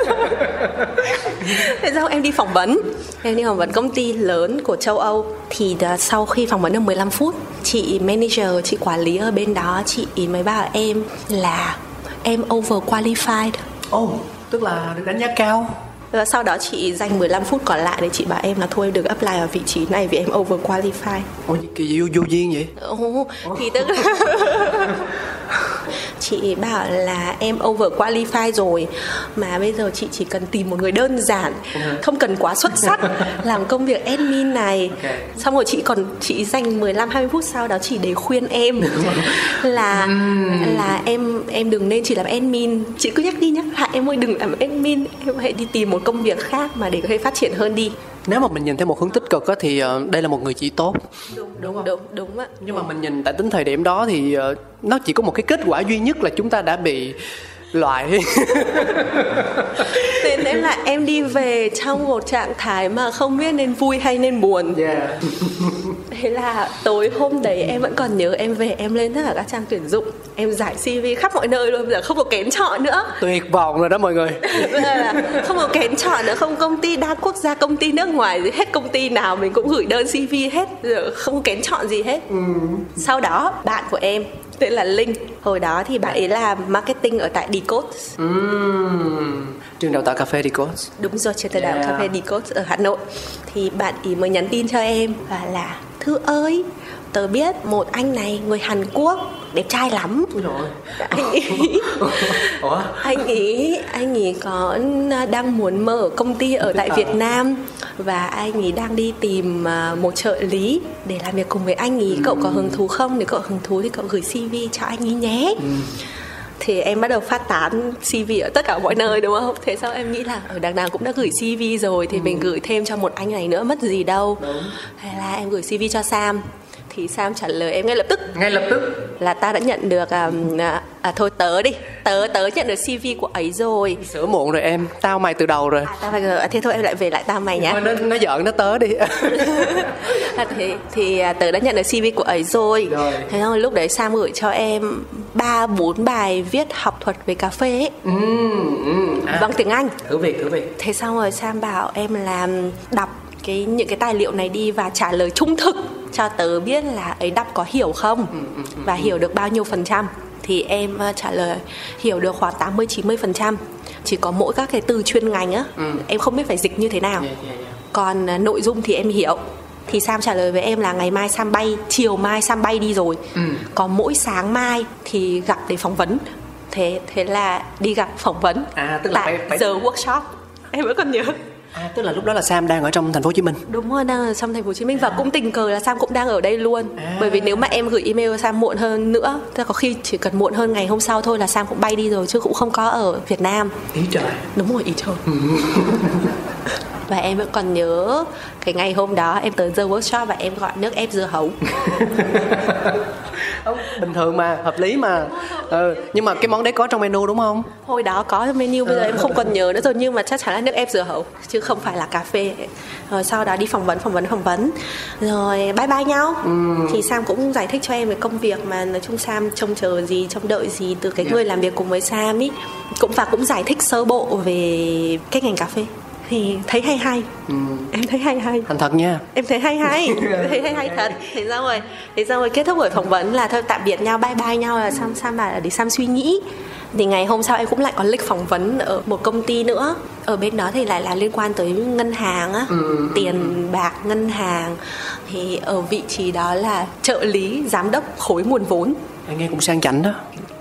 Thế xong em đi phỏng vấn Em đi phỏng vấn công ty lớn của châu Âu Thì à, sau khi phỏng vấn được 15 phút Chị manager, chị quản lý ở bên đó Chị mới bảo em là Em over qualified Ồ, tức là được đánh giá cao và sau đó chị dành 15 phút còn lại để chị bảo em là thôi được apply ở vị trí này vì em over qualify. Ôi kỳ vô, vô duyên vậy? Ồ, thì tức là chị bảo là em over qualify rồi. Mà bây giờ chị chỉ cần tìm một người đơn giản không cần quá xuất sắc làm công việc admin này. Okay. xong rồi chị còn chị dành 15 20 phút sau đó chỉ để khuyên em là là em em đừng nên chỉ làm admin. Chị cứ nhắc đi nhắc lại em ơi đừng làm admin em hãy đi tìm một công việc khác mà để có thể phát triển hơn đi nếu mà mình nhìn theo một hướng tích cực á, thì uh, đây là một người chị tốt. Đúng đúng đúng đúng, đúng á nhưng mà mình nhìn tại tính thời điểm đó thì uh, nó chỉ có một cái kết quả duy nhất là chúng ta đã bị loại thế nên là em đi về trong một trạng thái mà không biết nên vui hay nên buồn. Yeah. thế là tối hôm đấy em vẫn còn nhớ em về em lên tất cả các trang tuyển dụng. Em giải cv khắp mọi nơi luôn bây giờ không có kén chọn nữa. Tuyệt vọng rồi đó mọi người. Là không có kén chọn nữa không công ty đa quốc gia công ty nước ngoài gì hết công ty nào mình cũng gửi đơn cv hết giờ không kén chọn gì hết. Ừ. sau đó bạn của em tên là Linh. Hồi đó thì bạn ấy làm marketing ở tại Decode uhm, trường đào tạo cà phê Decode đúng rồi trường đào tạo yeah. cà phê Decode ở Hà Nội. Thì bạn ấy mới nhắn tin cho em và là thư ơi tớ biết một anh này người Hàn Quốc đẹp trai lắm anh ý anh ý anh ý có đang muốn mở công ty ở tại Việt Nam và anh ấy đang đi tìm à, một trợ lý để làm việc cùng với anh ừ. cậu có hứng thú không nếu cậu hứng thú thì cậu gửi cv cho anh ấy nhé ừ thì em bắt đầu phát tán CV ở tất cả mọi nơi đúng không? Thế sao em nghĩ là ở đằng nào cũng đã gửi CV rồi thì ừ. mình gửi thêm cho một anh này nữa mất gì đâu. Đúng. Hay là em gửi CV cho Sam thì Sam trả lời em ngay lập tức? Ngay lập tức. Là ta đã nhận được um, à, à, thôi tớ đi. Tớ tớ nhận được cv của ấy rồi. Sửa muộn rồi em. Tao mày từ đầu rồi. À, tao mày à, thế thôi em lại về lại tao mày nhá. Nó nó giận nó tớ đi. À, thì thì à, tớ đã nhận được cv của ấy rồi, rồi. thế xong lúc đấy Sam gửi cho em ba bốn bài viết học thuật về cà phê ấy. Ừ, ừ, à. bằng tiếng Anh. Thử việc thử việc. Thế xong rồi Sam bảo em làm đọc cái những cái tài liệu này đi và trả lời trung thực cho tớ biết là ấy đọc có hiểu không? Ừ, ừ, ừ, và hiểu được bao nhiêu phần trăm? Thì em uh, trả lời hiểu được khoảng 80 90 phần trăm. Chỉ có mỗi các cái từ chuyên ngành á em không biết phải dịch như thế nào. Còn uh, nội dung thì em hiểu. Thì Sam trả lời với em là ngày mai Sam bay chiều mai Sam bay đi rồi. Ừ. còn mỗi sáng mai thì gặp để phỏng vấn. Thế thế là đi gặp phỏng vấn. À, tức là tại phải, phải... giờ workshop. Em vẫn còn nhớ À, tức là lúc đó là Sam đang ở trong thành phố Hồ Chí Minh. Đúng rồi, đang ở trong thành phố Hồ Chí Minh và cũng tình cờ là Sam cũng đang ở đây luôn. À. Bởi vì nếu mà em gửi email Sam muộn hơn nữa, thì có khi chỉ cần muộn hơn ngày hôm sau thôi là Sam cũng bay đi rồi chứ cũng không có ở Việt Nam. Ý trời. Đúng rồi, ý trời. Và em vẫn còn nhớ cái ngày hôm đó em tới giờ workshop và em gọi nước ép dưa hấu. Bình thường mà hợp lý mà. Ừ. nhưng mà cái món đấy có trong menu đúng không? Hồi đó có trong menu bây giờ em không còn nhớ nữa rồi nhưng mà chắc chắn là nước ép dừa hấu chứ không phải là cà phê. Rồi sau đó đi phỏng vấn phỏng vấn phỏng vấn. Rồi bye bye nhau. Ừ. thì sam cũng giải thích cho em về công việc mà nói chung sam trông chờ gì trông đợi gì từ cái yeah. người làm việc cùng với sam ý. Cũng và cũng giải thích sơ bộ về cái ngành cà phê thì thấy hay hay. Ừ. em thấy hay hay. Thành thật nha. Em thấy hay hay. Thấy hay hay thật. Thế sao rồi thế sao rồi kết thúc buổi phỏng vấn là thôi tạm biệt nhau bye bye nhau là sam sam là để sam suy nghĩ. Thì ngày hôm sau em cũng lại có lịch phỏng vấn ở một công ty nữa. Ở bên đó thì lại là liên quan tới ngân hàng á ừ. tiền bạc ngân hàng. Thì ở vị trí đó là trợ lý giám đốc khối nguồn vốn. Anh nghe cũng sang chảnh đó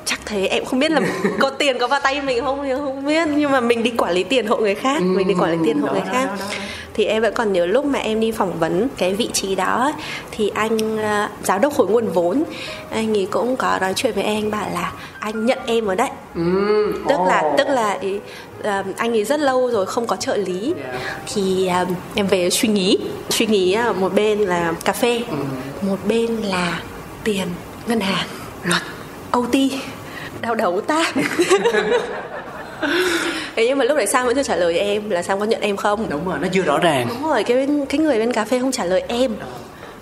chắc thế em không biết là có tiền có vào tay mình không thì không biết nhưng mà mình đi quản lý tiền hộ người khác ừ, mình đi quản lý tiền hộ đó, người khác đó, đó, đó. thì em vẫn còn nhớ lúc mà em đi phỏng vấn cái vị trí đó thì anh uh, giám đốc khối nguồn vốn anh ấy cũng có nói chuyện với em bảo là anh nhận em ở đấy ừ, tức oh. là tức là ý, uh, anh ấy rất lâu rồi không có trợ lý yeah. thì uh, em về suy nghĩ suy nghĩ uh, một bên là cà phê ừ. một bên là tiền ngân hàng luật OT đau đầu ta. Thế nhưng mà lúc đấy Sam vẫn chưa trả lời em là Sam có nhận em không? Đúng rồi, nó chưa rõ ràng. Đúng rồi, cái cái người bên cà phê không trả lời em.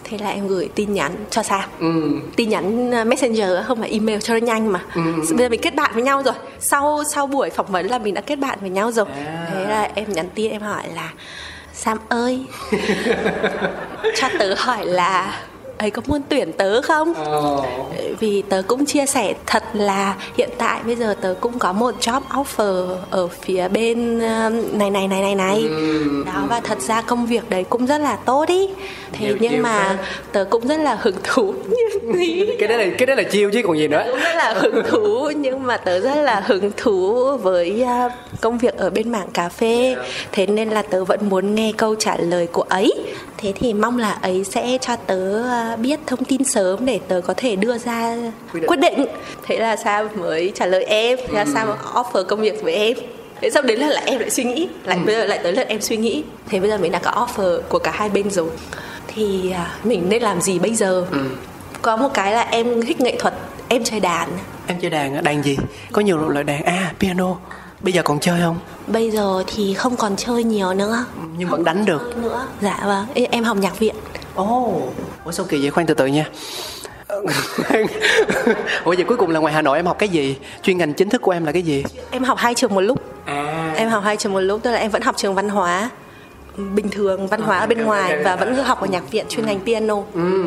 Thế là em gửi tin nhắn cho Sam. Ừ. Tin nhắn uh, messenger không phải email cho nó nhanh mà. Ừ. Bây giờ mình kết bạn với nhau rồi. Sau sau buổi phỏng vấn là mình đã kết bạn với nhau rồi. À. Thế là em nhắn tin em hỏi là Sam ơi. Cho tớ hỏi là ấy có muốn tuyển tớ không? Vì tớ cũng chia sẻ thật là hiện tại bây giờ tớ cũng có một job offer ở phía bên ờ, này này này này này. Đó và thật ra công việc đấy cũng rất là tốt ý. Thế Nhiều nhưng mà phết. tớ cũng rất là hứng thú cái đấy là cái đấy là chiêu chứ còn gì nữa. Cũng rất là hứng thú nhưng mà tớ rất là hứng thú với à, công việc ở bên mảng cà phê. Thế nên là tớ vẫn muốn nghe câu trả lời của ấy. Thế thì mong là ấy sẽ cho tớ à, biết thông tin sớm để tớ có thể đưa ra quyết định, thế là sao mới trả lời em. Thế là sao offer công việc với em. Thế sau đến là lại em lại suy nghĩ. Lại bây giờ lại tới lượt em suy nghĩ. Thế bây giờ mình đã có offer của cả hai bên rồi. Thì à, mình nên làm gì bây giờ? Có một cái là em thích nghệ thuật em chơi đàn. Em chơi đàn đàn gì? Có nhiều loại đàn. À piano. Bây giờ còn chơi không? Bây giờ thì không còn chơi nhiều nữa. Nhưng vẫn đánh được. Nữa. Dạ vâng. Em học nhạc viện ồ. Oh. ủa sao kỳ vậy? Khoan từ từ nha. Ủa vậy cuối cùng là ngoài hà nội em học cái gì? Chuyên ngành chính thức của em là cái gì? Em học hai trường một lúc. À. Em học hai trường một lúc tức là em vẫn học trường văn hóa. Bình thường văn hóa ở bên ngoài và vẫn học ở nhạc viện chuyên ngành piano. Ừ.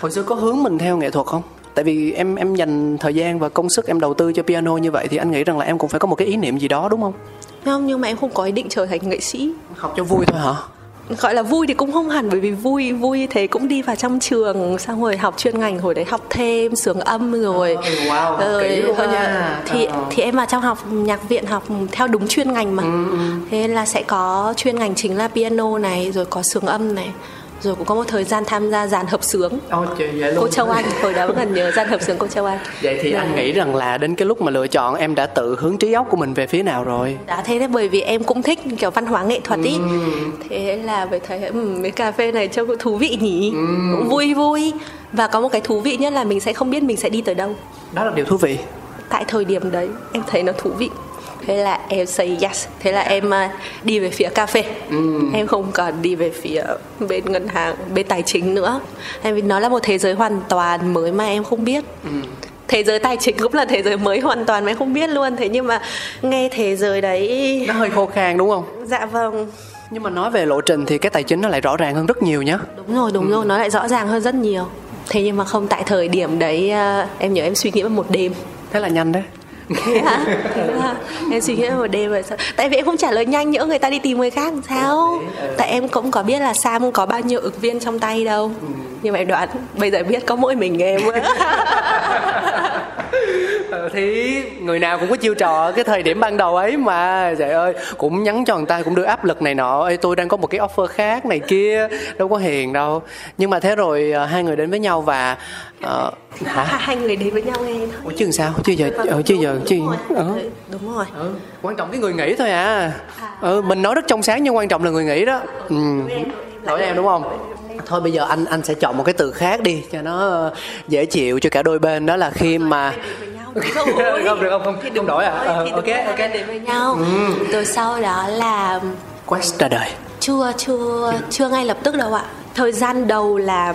hồi xưa có hướng mình theo nghệ thuật không? Tại vì em em dành thời gian và công sức em đầu tư cho piano như vậy thì anh nghĩ rằng là em cũng phải có một cái ý niệm gì đó đúng không? Không nhưng mà em không có ý định trở thành nghệ sĩ. Học cho vui thôi hả gọi là vui thì cũng không hẳn bởi vì vui vui thế cũng đi vào trong trường xong rồi học chuyên ngành hồi đấy học thêm sướng âm rồi Ôi, wow, ờ, nha. thì Ờ. thì em vào trong học nhạc viện học theo đúng chuyên ngành mà Ừ, thế là sẽ có chuyên ngành chính là piano này rồi có sướng âm này rồi cũng có một thời gian tham gia dàn hợp sướng. Trời vậy luôn cô Châu Anh hồi đó vẫn còn nhớ dàn hợp sướng cô Châu Anh. Vậy thì Dạ. anh nghĩ rằng là đến cái lúc mà lựa chọn em đã tự hướng trí óc của mình về phía nào rồi? Đã thế đấy bởi vì em cũng thích kiểu văn hóa nghệ thuật ý. Thế là phải thấy um, cái cà phê này trông cũng thú vị nhỉ. Cũng vui vui. Và có một cái thú vị nhất là mình sẽ không biết mình sẽ đi tới đâu. Đó là điều thú vị. Tại thời điểm đấy em thấy nó thú vị thế là em say yes. Thế là em à, đi về phía cà phê. Em không còn đi về phía bên ngân hàng bên tài chính nữa. Em vì nó là một thế giới hoàn toàn mới mà em không biết. Thế giới tài chính cũng là thế giới mới hoàn toàn mà em không biết luôn. Thế nhưng mà nghe thế giới đấy Nó hơi khô khan đúng không? dạ vâng. Nhưng mà nói về lộ trình thì cái tài chính nó lại rõ ràng hơn rất nhiều nhá. Đúng rồi đúng rồi. Nó lại rõ ràng hơn rất nhiều. Thế nhưng mà không tại thời điểm đấy à, em nhớ em suy nghĩ một đêm. Thế là nhanh đấy thế hả thế là em suy nghĩ một đêm rồi sao? Tại vì em không trả lời nhanh nhỡ người ta đi tìm người khác làm sao? Tại em cũng có biết là sam có bao nhiêu ứng viên trong tay đâu. Nhưng mà em đoán bây giờ biết có mỗi mình em Ờ, Thì người nào cũng có chiêu trò cái thời điểm ban đầu ấy mà. Trời ơi cũng nhắn cho người ta cũng đưa áp lực này nọ. Ê tôi đang có một cái offer khác này kia Đâu có hiền đâu. Nhưng mà thế rồi ờ, hai người đến với nhau và ờ, Hả? hai người đến với nhau nghe thôi. Ủa chứ làm sao? Chứ giờ, ờ, chứ giờ chứ đúng rồi, ờ. đúng rồi. Ừ, quan trọng cái người nghĩ thôi à. Ừ, mình nói rất trong sáng nhưng quan trọng là người nghĩ đó. Ừ. lỗi em đúng không? Thôi bây giờ anh anh sẽ chọn một cái từ khác đi cho nó ờ, dễ chịu cho cả đôi bên. Đó là khi mà Không, Không, được không? Không- Thì không đổi à? Ờ, ok, ok. Ừ. đến với nhau. Rồi sau đó là quest ra đời. Chưa chưa chưa ngay lập tức đâu ạ. Thời gian đầu là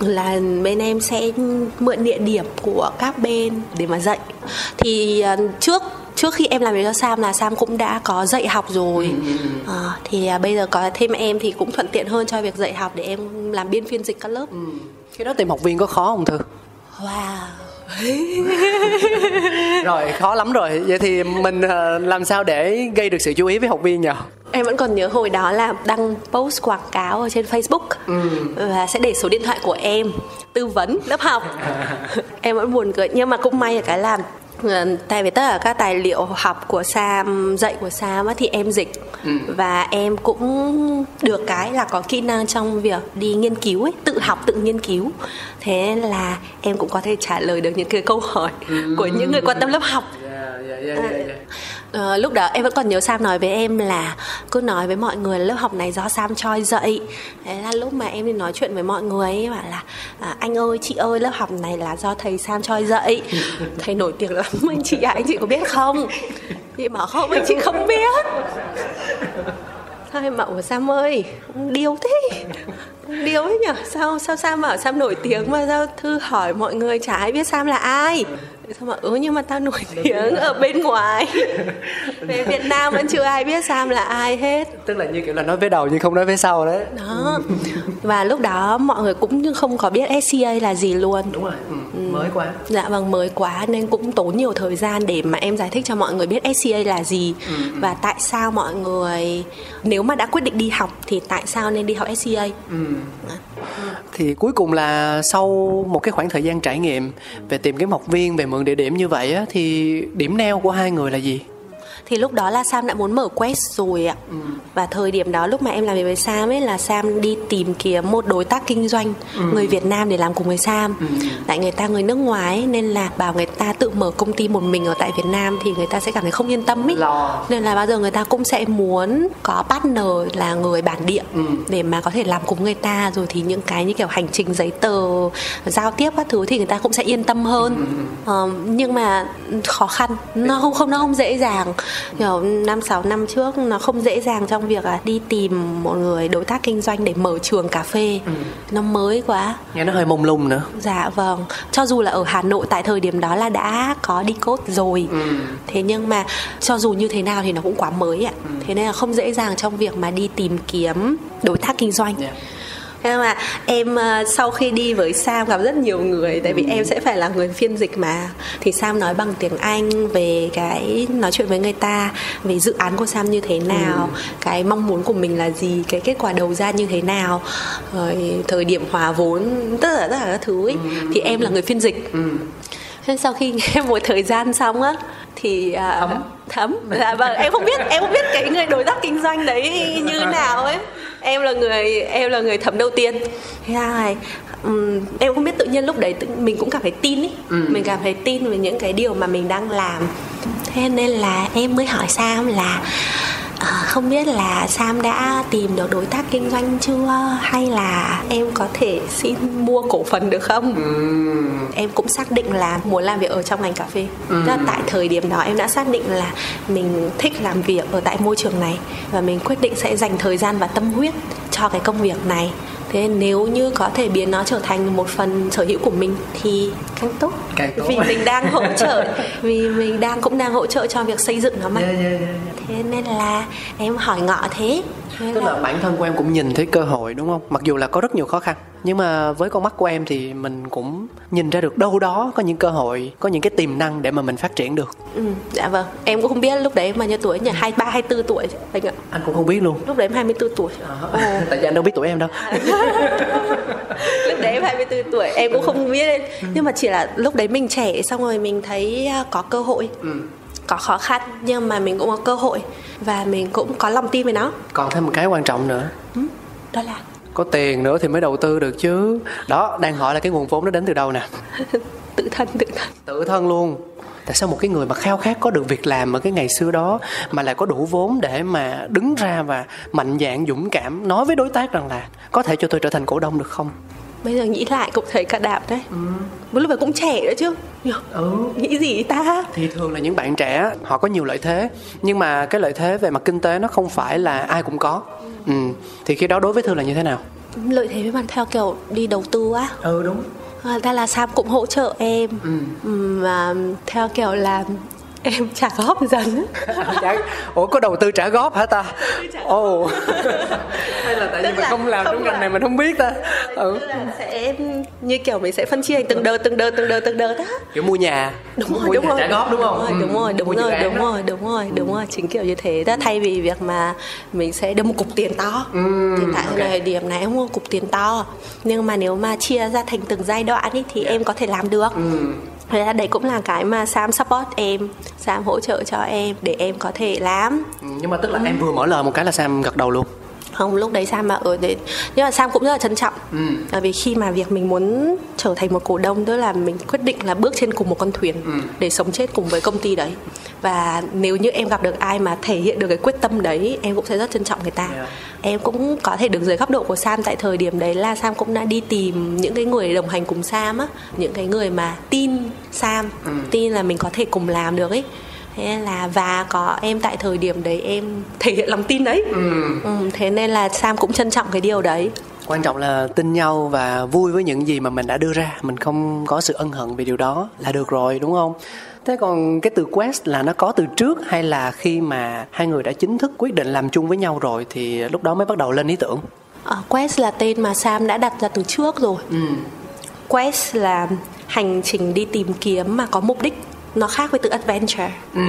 là bên em sẽ mượn địa điểm của các bên để mà dạy. Thì ờ, trước trước khi em làm việc cho Sam là Sam cũng đã có dạy học rồi. Ờ, thì à, bây giờ có thêm em thì cũng thuận tiện hơn cho việc dạy học để em làm biên phiên dịch các lớp. Cái đó tìm học viên có khó không thư? Wow rồi khó lắm rồi. Vậy thì mình ờ, làm sao để gây được sự chú ý với học viên nhỉ Em vẫn còn nhớ hồi đó là đăng post quảng cáo ở trên Facebook. Và sẽ để số điện thoại của em tư vấn lớp học. em vẫn buồn cười. Nhưng mà cũng may là cái làm tại vì tất cả các tài liệu học của Sam dạy của Sam á, thì em dịch. Và em cũng được cái là có kỹ năng trong việc đi nghiên cứu ấy, tự học tự nghiên cứu. Thế là em cũng có thể trả lời được những cái câu hỏi của những người quan tâm lớp học Ờ, lúc đó em vẫn còn nhớ Sam nói với em là cứ nói với mọi người là lớp học này do Sam choi dạy. Thế là lúc mà em đi nói chuyện với mọi người ấy bảo là à, anh ơi chị ơi lớp học này là do thầy Sam choi dạy. Thầy nổi tiếng lắm. Anh chị ạ anh chị có biết không? Chị bảo không anh chị không biết. Em bảo "Ủa, Sam ơi điêu thế điêu ấy nhở? Sao sao Sam bảo Sam nổi tiếng mà sao thư hỏi mọi người chả ai biết Sam là ai? Xong mà ừ nhưng mà tao nổi tiếng ở bên ngoài. Về Việt Nam vẫn chưa ai biết Sam là ai hết. Tức là như kiểu là nói với đầu nhưng không nói với sau đấy. Đó. Và lúc đó mọi người cũng không có biết SCA là gì luôn. Đúng rồi. Ừ. mới quá. Dạ vâng mới quá nên cũng tốn nhiều thời gian để mà em giải thích cho mọi người biết SCA là gì Ừ, Và tại sao mọi người nếu mà đã quyết định đi học thì tại sao nên đi học SCA Ừ. Dạ. thì cuối cùng là sau một cái khoảng thời gian trải nghiệm về tìm kiếm học viên về mượn địa điểm như vậy á, thì điểm neo của hai người là gì? Thì lúc đó là Sam đã muốn mở Quest rồi ạ. Và thời điểm đó lúc mà em làm việc với Sam ấy là Sam đi tìm kiếm một đối tác kinh doanh người Việt Nam để làm cùng với Sam. Tại người ta người nước ngoài ấy, nên là bảo người ta tự mở công ty một mình ở tại Việt Nam thì người ta sẽ cảm thấy không yên tâm ấy. Lo. nên là bao giờ người ta cũng sẽ muốn có partner là người bản địa để mà có thể làm cùng người ta. Rồi thì những cái như kiểu hành trình giấy tờ giao tiếp các thứ thì người ta cũng sẽ yên tâm hơn. Ờ, nhưng mà khó khăn nó không không nó không dễ dàng kiểu năm sáu năm trước nó không dễ dàng trong việc là đi tìm một người đối tác kinh doanh để mở trường cà phê. Nó mới quá. Nghe nó hơi mông lung nữa. Dạ vâng, cho dù là ở Hà Nội tại thời điểm đó là đã có đi cốt rồi. Thế nhưng mà cho dù như thế nào thì nó cũng quá mới ạ. Thế nên là không dễ dàng trong việc mà đi tìm kiếm đối tác kinh doanh. Dạ. Thế mà em ờ, sau khi đi với Sam gặp rất nhiều người Tại vì em sẽ phải là người phiên dịch mà. Thì Sam nói bằng tiếng Anh về cái nói chuyện với người ta Về dự án của Sam như thế nào Cái mong muốn của mình là gì Cái kết quả đầu ra như thế nào Rồi thời điểm hòa vốn Tất cả tất cả các thứ ấy. Thì em là người phiên dịch. Thế sau khi nghe một thời gian xong á thì à, thấm. thấm. Dạ vâng em không biết em không biết cái người đối tác kinh doanh đấy như nào ấy em là người em là người thấm đầu tiên. Thế là ừm, em không biết tự nhiên lúc đấy tự, mình cũng cảm thấy tin ý. Mình cảm thấy tin về những cái điều mà mình đang làm. Thế nên là em mới hỏi Sam là à, không biết là Sam đã tìm được đối tác kinh doanh chưa? Hay là em có thể xin mua cổ phần được không? Em cũng xác định là muốn làm việc ở trong ngành cà phê. Tức là tại thời điểm đó em đã xác định là mình thích làm việc ở tại môi trường này và mình quyết định sẽ dành thời gian và tâm huyết cho cái công việc này thế nếu như có thể biến nó trở thành một phần sở hữu của mình thì càng tốt. Càng tốt. vì mình đang hỗ trợ vì mình đang cũng đang hỗ trợ cho việc xây dựng nó mà. Dạ, dạ, dạ, thế nên là em hỏi ngọ thế Thế. Tức là bản thân của em cũng nhìn thấy cơ hội đúng không? Mặc dù là có rất nhiều khó khăn nhưng mà với con mắt của em thì mình cũng nhìn ra được đâu đó có những cơ hội có những cái tiềm năng để mà mình phát triển được. Ừ, dạ vâng. Em cũng không biết lúc đấy bao nhiêu tuổi nhỉ? Hai ba hai tư tuổi anh ạ. Anh cũng không biết luôn. Lúc đấy em 24 tuổi. Ồ. tại vì anh đâu biết tuổi em đâu. Lúc đấy em 24 tuổi em cũng không biết nhưng mà chỉ là lúc đấy mình trẻ xong rồi mình thấy à, có cơ hội. Có khó khăn nhưng mà mình cũng có cơ hội. Và mình cũng có lòng tin về nó. Còn thêm một cái quan trọng nữa. Đó là có tiền nữa thì mới đầu tư được chứ. Đó đang hỏi là cái nguồn vốn nó đến từ đâu nè? Tự thân tự thân. Tự thân luôn. Tại sao một cái người mà khao khát có được việc làm ở cái ngày xưa đó mà lại có đủ vốn để mà đứng ra và mạnh dạn dũng cảm nói với đối tác rằng là có thể cho tôi trở thành cổ đông được không bây giờ nghĩ lại cũng thấy cả đạp đấy. Ừ. lúc đấy cũng trẻ nữa chứ. Ừ. nghĩ gì ta? Thì thường là những bạn trẻ họ có nhiều lợi thế. Nhưng mà cái lợi thế về mặt kinh tế nó không phải là ai cũng có. Ừ. thì khi đó đối với thư là như thế nào? Lợi thế với mặt theo kiểu đi đầu tư á. Ừ đúng. À, ra là Sam cũng hỗ trợ em. Ừ. Ừm, và theo kiểu là em trả góp dần. Chả- ủa có đầu tư trả góp hả ta? Ồ. hay là tại vì mình không làm không trong ngành là- này mình không biết ta. Ừ. sẽ như kiểu mình sẽ phân chia từng đợt từng đợt từng đợt từng đợt á. Kiểu mua nhà. Đúng mua rồi đúng nhà rồi. trả góp đúng không? Đúng rồi Ừ, đúng mua dự rồi đúng đó. rồi đúng rồi đúng rồi. Chính kiểu như thế đó. Thay vì việc mà mình sẽ đưa một cục tiền to. Thì tại thời điểm này em mua cục tiền to. Nhưng mà nếu mà chia ra thành từng giai đoạn ấy, thì em có thể làm được. Thế là đấy cũng là cái mà Sam support em Sam hỗ trợ cho em để em có thể làm. Ừ, nhưng mà tức là em vừa mở lời một cái là Sam gật đầu luôn không lúc đấy Sam mà ở đấy nhưng mà Sam cũng rất là trân trọng Ừ. bởi vì khi mà việc mình muốn trở thành một cổ đông tức là mình quyết định là bước trên cùng một con thuyền Ừ. để sống chết cùng với công ty đấy và nếu như em gặp được ai mà thể hiện được cái quyết tâm đấy em cũng sẽ rất trân trọng người ta Yeah. em cũng có thể đứng dưới góc độ của Sam tại thời điểm đấy là Sam cũng đã đi tìm những cái người đồng hành cùng Sam á những cái người mà tin Sam Ừ. tin là mình có thể cùng làm được ấy thế nên là và có em tại thời điểm đấy em thể hiện lòng tin đấy. Ừ. Ừ, thế nên là Sam cũng trân trọng cái điều đấy. Quan trọng là tin nhau và vui với những gì mà mình đã đưa ra. Mình không có sự ân hận vì điều đó là được rồi đúng không? Thế còn cái từ quest là nó có từ trước hay là khi mà hai người đã chính thức quyết định làm chung với nhau rồi thì lúc đó mới bắt đầu lên ý tưởng? Uh, quest là tên mà sam đã đặt ra từ trước rồi. Ừ. quest là hành trình đi tìm kiếm mà có mục đích nó khác với từ adventure Ừ.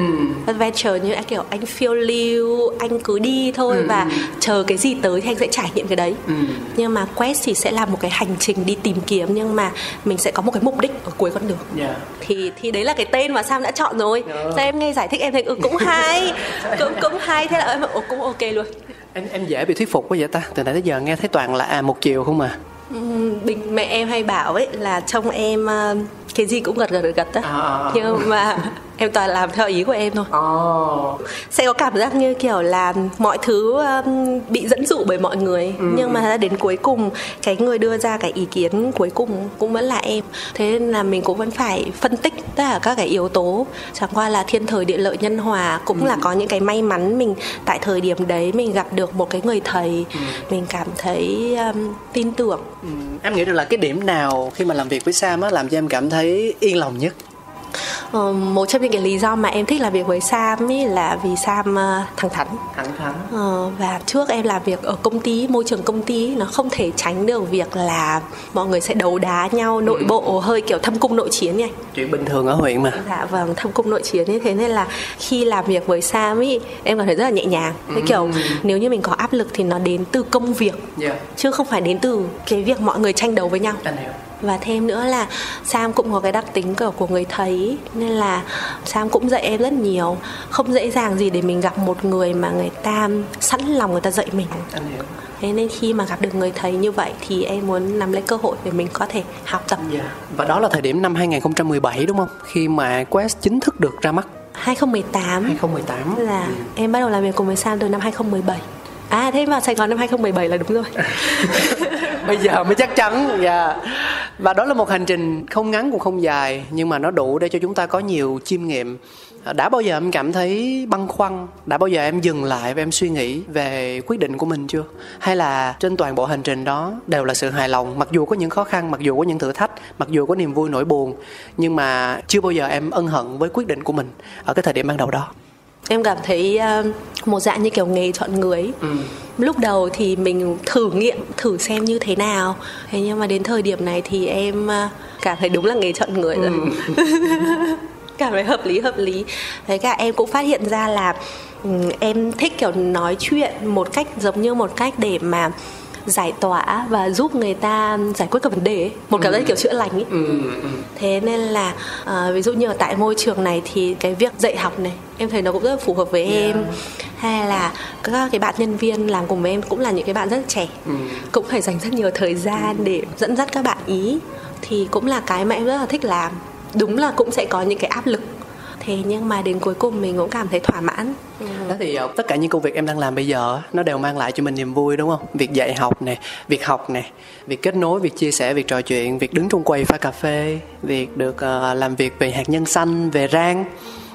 adventure như là kiểu anh phiêu lưu anh cứ đi thôi Ừ, và ừ. chờ cái gì tới thì anh sẽ trải nghiệm cái đấy Ừ. nhưng mà quest thì sẽ là một cái hành trình đi tìm kiếm nhưng mà mình sẽ có một cái mục đích ở cuối con đường Yeah. thì thì đấy là cái tên mà Sam đã chọn rồi. Dạ. Sao em nghe giải thích em thấy ừ, cũng hay, cũng cũng hay thế là em "Ồ, cũng ok luôn. em em dễ bị thuyết phục quá vậy ta từ nãy tới giờ nghe thấy toàn là à một chiều không mà Ừm, Bình mẹ em hay bảo ấy là trông em ờ, cái gì cũng gật gật gật gật á. À, à, à. Nhưng mà em toàn làm theo ý của em thôi. oh. Sẽ có cảm giác như kiểu là mọi thứ um, bị dẫn dụ bởi mọi người Ừ. nhưng mà đến cuối cùng cái người đưa ra cái ý kiến cuối cùng cũng vẫn là em. Thế nên là mình cũng vẫn phải phân tích tất cả các cái yếu tố. Chẳng qua là thiên thời địa lợi nhân hòa cũng Ừ. là có những cái may mắn mình tại thời điểm đấy mình gặp được một cái người thầy Ừ. mình cảm thấy um, tin tưởng em nghĩ được là cái điểm nào khi mà làm việc với Sam á làm cho em cảm thấy yên lòng nhất Ờ, một trong những cái lý do mà em thích làm việc với Sam ấy là vì Sam ờ, thẳng thắn. Thẳng thắn. Ờ, và trước em làm việc ở công ty môi trường công ty nó không thể tránh được việc là mọi người sẽ đấu đá nhau nội bộ hơi kiểu thâm cung nội chiến này. Chuyện bình thường ở huyện mà. Dạ vâng thâm cung nội chiến như thế nên là khi làm việc với Sam ý em cảm thấy rất là nhẹ nhàng. Cái kiểu nếu như mình có áp lực thì nó đến từ công việc yeah. chứ không phải đến từ cái việc mọi người tranh đấu với nhau. Anh hiểu và thêm nữa là Sam cũng có cái đặc tính của, của người thầy ý. nên là Sam cũng dạy em rất nhiều. Không dễ dàng gì để mình gặp một người mà người ta sẵn lòng người ta dạy mình. Thế nên khi mà gặp được người thầy như vậy thì em muốn nắm lấy cơ hội để mình có thể học tập. Yeah. và đó là thời điểm năm 2017 đúng không? Khi mà Quest chính thức được ra mắt. 2018 2018 là em bắt đầu làm việc cùng với Sam từ năm 2017 À thế vào Sài Gòn năm 2017 là đúng rồi bây giờ mới chắc chắn yeah. và đó là một hành trình không ngắn cũng không dài, nhưng mà nó đủ để cho chúng ta có nhiều chiêm nghiệm. À, đã bao giờ em cảm thấy băn khoăn? Đã bao giờ em dừng lại và em suy nghĩ về quyết định của mình chưa? Hay là trên toàn bộ hành trình đó đều là sự hài lòng, mặc dù có những khó khăn, mặc dù có những thử thách, mặc dù có niềm vui nỗi buồn, nhưng mà chưa bao giờ em ân hận với quyết định của mình ở cái thời điểm ban đầu đó? Em cảm thấy uh, một dạng như kiểu nghề chọn người ừ. lúc đầu thì mình thử nghiệm thử xem như thế nào. Thế nhưng mà đến thời điểm này thì em à, cảm thấy đúng là nghề chọn người rồi. Cảm thấy hợp lý hợp lý. Với cả em cũng phát hiện ra là ừm, em thích kiểu nói chuyện một cách giống như một cách để mà giải tỏa và giúp người ta giải quyết các vấn đề ấy. một cảm giác kiểu chữa lành ấy. Ừ. thế nên là à, ví dụ như ở tại môi trường này thì cái việc dạy học này em thấy nó cũng rất là phù hợp với em. Hay là các cái bạn nhân viên làm cùng với em cũng là những cái bạn rất trẻ. Cũng phải dành rất nhiều thời gian để dẫn dắt các bạn ý. Thì cũng là cái mà em rất là thích làm. Đúng là cũng sẽ có những cái áp lực. Thế nhưng mà đến cuối cùng mình cũng cảm thấy thỏa mãn. Đó thì ờ, tất cả những công việc em đang làm bây giờ nó đều mang lại cho mình niềm vui đúng không? Việc dạy học nè, việc học nè, việc kết nối, việc chia sẻ, việc trò chuyện, việc đứng trong quầy pha cà phê, việc được ờ, làm việc về hạt nhân xanh, về rang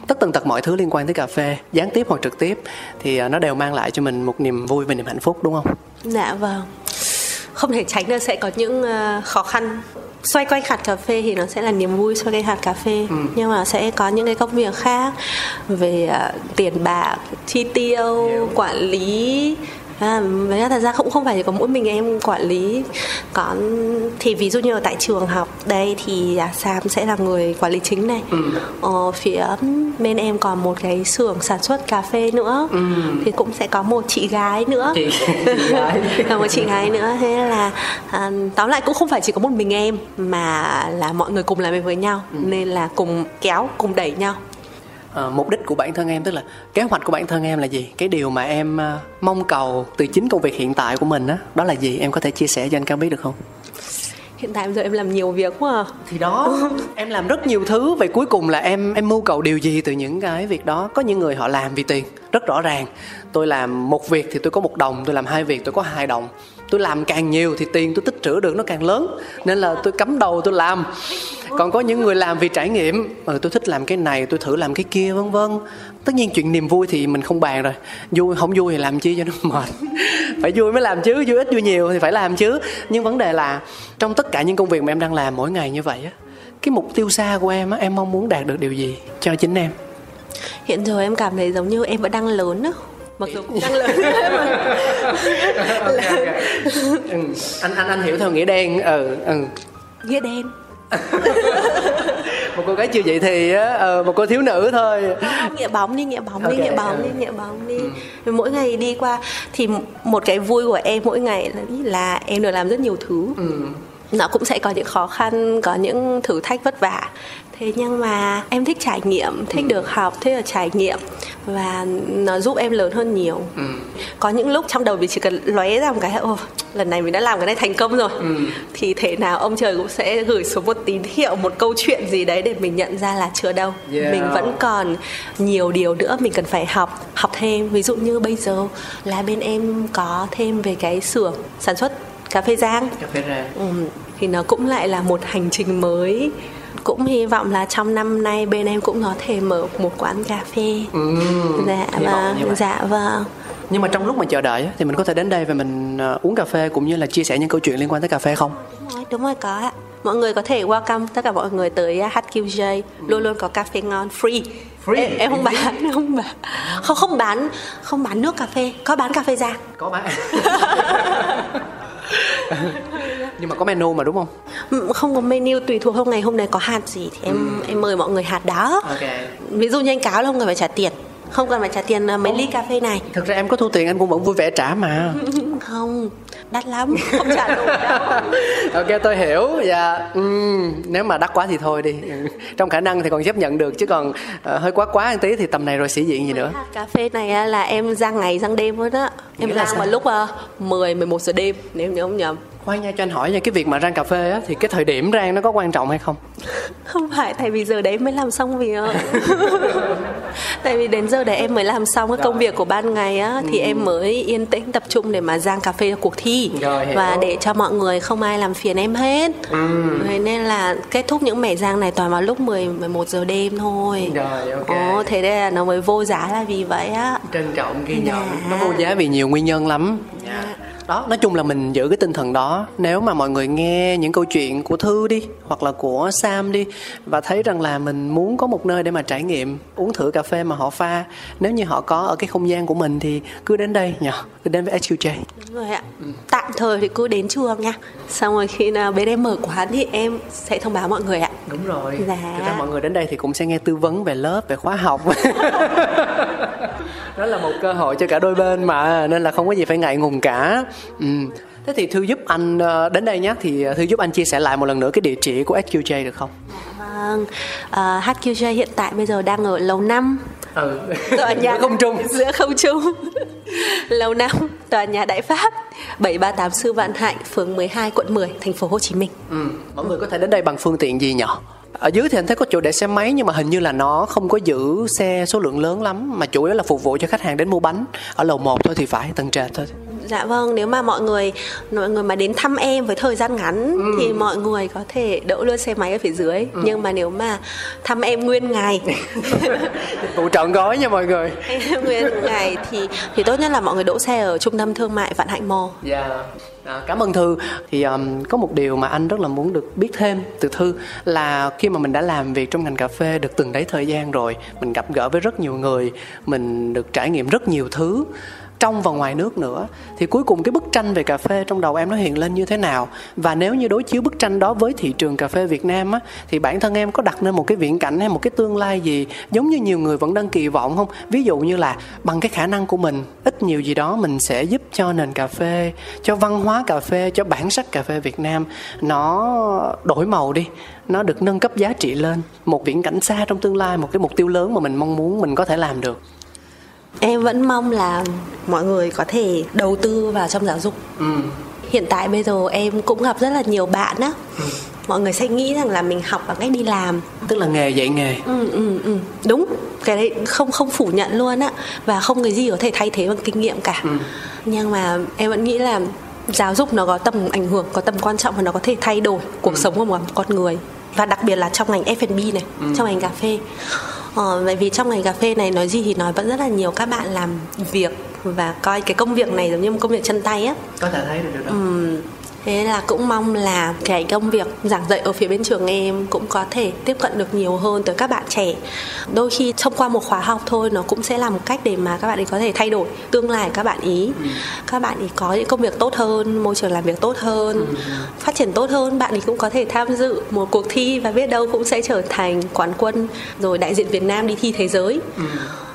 tất tần tật mọi thứ liên quan tới cà phê gián tiếp hoặc trực tiếp thì ờ, nó đều mang lại cho mình một niềm vui và niềm hạnh phúc đúng không? Dạ vâng. Không thể tránh được sẽ có những ờ, khó khăn. Xoay quanh hạt cà phê thì nó sẽ là niềm vui xoay quanh hạt cà phê Nhưng mà sẽ có những cái công việc khác Về ờ, tiền bạc, chi tiêu, quản lý À, với thật ra cũng không phải chỉ có mỗi mình em quản lý có thì ví dụ như ở tại trường học đây thì à, Sam sẽ là người quản lý chính này. Ờ, phía bên em còn một cái xưởng sản xuất cà phê nữa. Thì cũng sẽ có một chị gái nữa. Chị- chị gái. là một chị gái nữa. Thế là à, tóm lại cũng không phải chỉ có một mình em mà là mọi người cùng làm việc với nhau. Nên là cùng kéo cùng đẩy nhau Ờ, mục đích của bản thân em tức là kế hoạch của bản thân em là gì? Cái điều mà em ờ, mong cầu từ chính công việc hiện tại của mình á đó là gì? Em có thể chia sẻ cho anh Cao biết được không? Hiện tại bây giờ em làm nhiều việc quá à. thì đó em làm rất nhiều thứ vậy cuối cùng là em em mưu cầu điều gì từ những cái việc đó? Có những người họ làm vì tiền rất rõ ràng. Tôi làm một việc thì tôi có một đồng tôi làm hai việc tôi có hai đồng tôi làm càng nhiều thì tiền tôi tích trữ được nó càng lớn. Nên là tôi cắm đầu tôi làm. Còn có những người làm vì trải nghiệm ừ, tôi thích làm cái này tôi thử làm cái kia vân vân. Tất nhiên chuyện niềm vui thì mình không bàn rồi. Vui không vui thì làm chi cho nó mệt. Phải vui mới làm chứ vui ít vui nhiều thì phải làm chứ. Nhưng vấn đề là trong tất cả những công việc mà em đang làm mỗi ngày như vậy á cái mục tiêu xa của em á em mong muốn đạt được điều gì cho chính em? Hiện giờ em cảm thấy giống như em vẫn đang lớn á mặc dù cũng đang lớn okay, okay. Ừ, anh anh anh hiểu theo nghĩa đen ừ ừ. Nghĩa đen. Một cô gái chưa vậy thì á uh, một cô thiếu nữ thôi. Nghĩa bóng đi nghĩa bóng okay. đi nghĩa bóng đi nghĩa bóng đi. Ừ. mỗi ngày đi qua thì một cái vui của em mỗi ngày là, là em được làm rất nhiều thứ. Ừ nó cũng sẽ có những khó khăn có những thử thách vất vả thế nhưng mà em thích trải nghiệm thích ừ. được học thích được trải nghiệm và nó giúp em lớn hơn nhiều ừ. có những lúc trong đầu mình chỉ cần lóe ra một cái ô lần này mình đã làm cái này thành công rồi ừ. thì thể nào ông trời cũng sẽ gửi xuống một tín hiệu một câu chuyện gì đấy để mình nhận ra là chưa đâu yeah. mình vẫn còn nhiều điều nữa mình cần phải học học thêm ví dụ như bây giờ là bên em có thêm về cái xưởng sản xuất cà phê rang cà phê rang ừ, thì nó cũng lại là một hành trình mới. Cũng hy vọng là trong năm nay bên em cũng có thể mở một quán cà phê. Ừ, dạ vâng dạ vâng. Nhưng mà trong lúc mà chờ đợi thì mình có thể đến đây và mình ờ, uống cà phê cũng như là chia sẻ những câu chuyện liên quan tới cà phê không? Đúng rồi đúng rồi có ạ. Mọi người có thể welcome tất cả mọi người tới HQJ ừ. luôn luôn có cà phê ngon free. Free. Em, em không bán không bán. Không không bán không bán nước cà phê. Có bán cà phê ra. Có bán nhưng mà có menu mà đúng không? Ừ, không có menu tùy thuộc. Hôm ngày hôm nay có hạt gì thì em ừ. em mời mọi người hạt đó. Okay. ví dụ như anh cáo là không cần phải trả tiền. Không cần phải trả tiền à, mấy ly cà phê này. Thực ra em có thu tiền anh cũng vẫn vui vẻ trả mà. Không đắt lắm không trả nổi đâu. Ok tôi hiểu. Dạ uhm, nếu mà đắt quá thì thôi đi. Trong khả năng thì còn chấp nhận được chứ còn uh, hơi quá quá một tí thì tầm này rồi sĩ diện gì nữa? cà phê này là em rang ngày rang đêm luôn á em rang vào lúc uh, 10 11 giờ đêm nếu nhớ không nhầm khoan nha cho anh hỏi nha cái việc mà rang cà phê á thì cái thời điểm rang nó có quan trọng hay không? Không phải tại vì giờ đấy mới làm xong việc. Tại vì đến giờ đấy em mới làm xong cái công việc của ban ngày á thì ừ. em mới yên tĩnh tập trung để mà rang cà phê cuộc thi. Rồi, và để cho mọi người không ai làm phiền em hết. Ừ. nên là kết thúc những mẻ rang này toàn vào lúc 10 11 giờ đêm thôi. Rồi, okay. Ồ, thế đây là nó mới vô giá là vì vậy á. Trân trọng ghi nhận. Dạ. nó vô giá vì nhiều nguyên nhân lắm. Yeah. Đó. Nói chung là mình giữ cái tinh thần đó. Nếu mà mọi người nghe những câu chuyện của thư đi hoặc là của sam đi và thấy rằng là mình muốn có một nơi để mà trải nghiệm uống thử cà phê mà họ pha nếu như họ có ở cái không gian của mình thì cứ đến đây nhỉ cứ đến với SQJ đúng rồi ạ. Ừ. tạm thời thì cứ đến trường nha. Xong rồi khi nào bên em mở quán thì em sẽ thông báo mọi người ạ. Đúng rồi. Dạ. Thực ra mọi người đến đây thì cũng sẽ nghe tư vấn về lớp về khóa học đó là một cơ hội cho cả đôi bên mà nên là không có gì phải ngại ngùng cả. Ừ. thế thì thư giúp anh ờ, đến đây nhé. Thì thư giúp anh chia sẻ lại một lần nữa cái địa chỉ của SQJ được không? Vâng. Uh, ờ, HQJ hiện tại bây giờ đang ở lầu năm. Ừ. tòa nhà không trung. Giữa không trung. Lầu năm tòa nhà đại pháp 738 sư vạn hạnh phường 12 quận 10 thành phố Hồ Chí Minh. Ừ. mọi người có thể đến đây bằng phương tiện gì nhỏ ở dưới thì anh thấy có chỗ để xe máy nhưng mà hình như là nó không có giữ xe số lượng lớn lắm mà chủ yếu là phục vụ cho khách hàng đến mua bánh ở lầu 1 thôi thì phải tầng trệt thôi dạ vâng nếu mà mọi người mọi người mà đến thăm em với thời gian ngắn ừ. thì mọi người có thể đỗ luôn xe máy ở phía dưới ừ. nhưng mà nếu mà thăm em nguyên ngày vụ trọn gói nha mọi người nguyên ngày thì thì tốt nhất là mọi người đỗ xe ở trung tâm thương mại vạn hạnh mall dạ yeah. À, cảm ơn thư. Thì um, có một điều mà anh rất là muốn được biết thêm từ thư là khi mà mình đã làm việc trong ngành cà phê được từng đấy thời gian rồi mình gặp gỡ với rất nhiều người mình được trải nghiệm rất nhiều thứ trong và ngoài nước nữa, thì cuối cùng cái bức tranh về cà phê trong đầu em nó hiện lên như thế nào? Và nếu như đối chiếu bức tranh đó với thị trường cà phê Việt Nam á, thì bản thân em có đặt nên một cái viễn cảnh hay một cái tương lai gì giống như nhiều người vẫn đang kỳ vọng không? Ví dụ như là bằng cái khả năng của mình, ít nhiều gì đó mình sẽ giúp cho nền cà phê, cho văn hóa cà phê, cho bản sắc cà phê Việt Nam nó đổi màu đi, nó được nâng cấp giá trị lên, một viễn cảnh xa trong tương lai, một cái mục tiêu lớn mà mình mong muốn mình có thể làm được em vẫn mong là mọi người có thể đầu tư vào trong giáo dục ừ. hiện tại bây giờ em cũng gặp rất là nhiều bạn á ừ. mọi người sẽ nghĩ rằng là mình học bằng cách đi làm tức là nghề dạy nghề ừ, ừ, ừ. đúng cái đấy không không phủ nhận luôn á và không cái gì có thể thay thế bằng kinh nghiệm cả ừ. nhưng mà em vẫn nghĩ là giáo dục nó có tầm ảnh hưởng có tầm quan trọng và nó có thể thay đổi cuộc ừ. sống của một con người và đặc biệt là trong ngành F&B này ừ. trong ngành cà phê Ờ, bởi vì trong ngành cà phê này nói gì thì nói vẫn rất là nhiều các bạn làm việc và coi cái công việc này giống như một công việc chân tay á. Có thể thấy được điều đó. Ừm, thế là cũng mong là cái công việc giảng dạy ở phía bên trường em cũng có thể tiếp cận được nhiều hơn tới các bạn trẻ. Đôi khi thông qua một khóa học thôi nó cũng sẽ là một cách để mà các bạn ấy có thể thay đổi tương lai các bạn ý. Các bạn ý có những công việc tốt hơn môi trường làm việc tốt hơn phát triển tốt hơn bạn ấy cũng có thể tham dự một cuộc thi và biết đâu cũng sẽ trở thành quán quân rồi đại diện Việt Nam đi thi thế giới.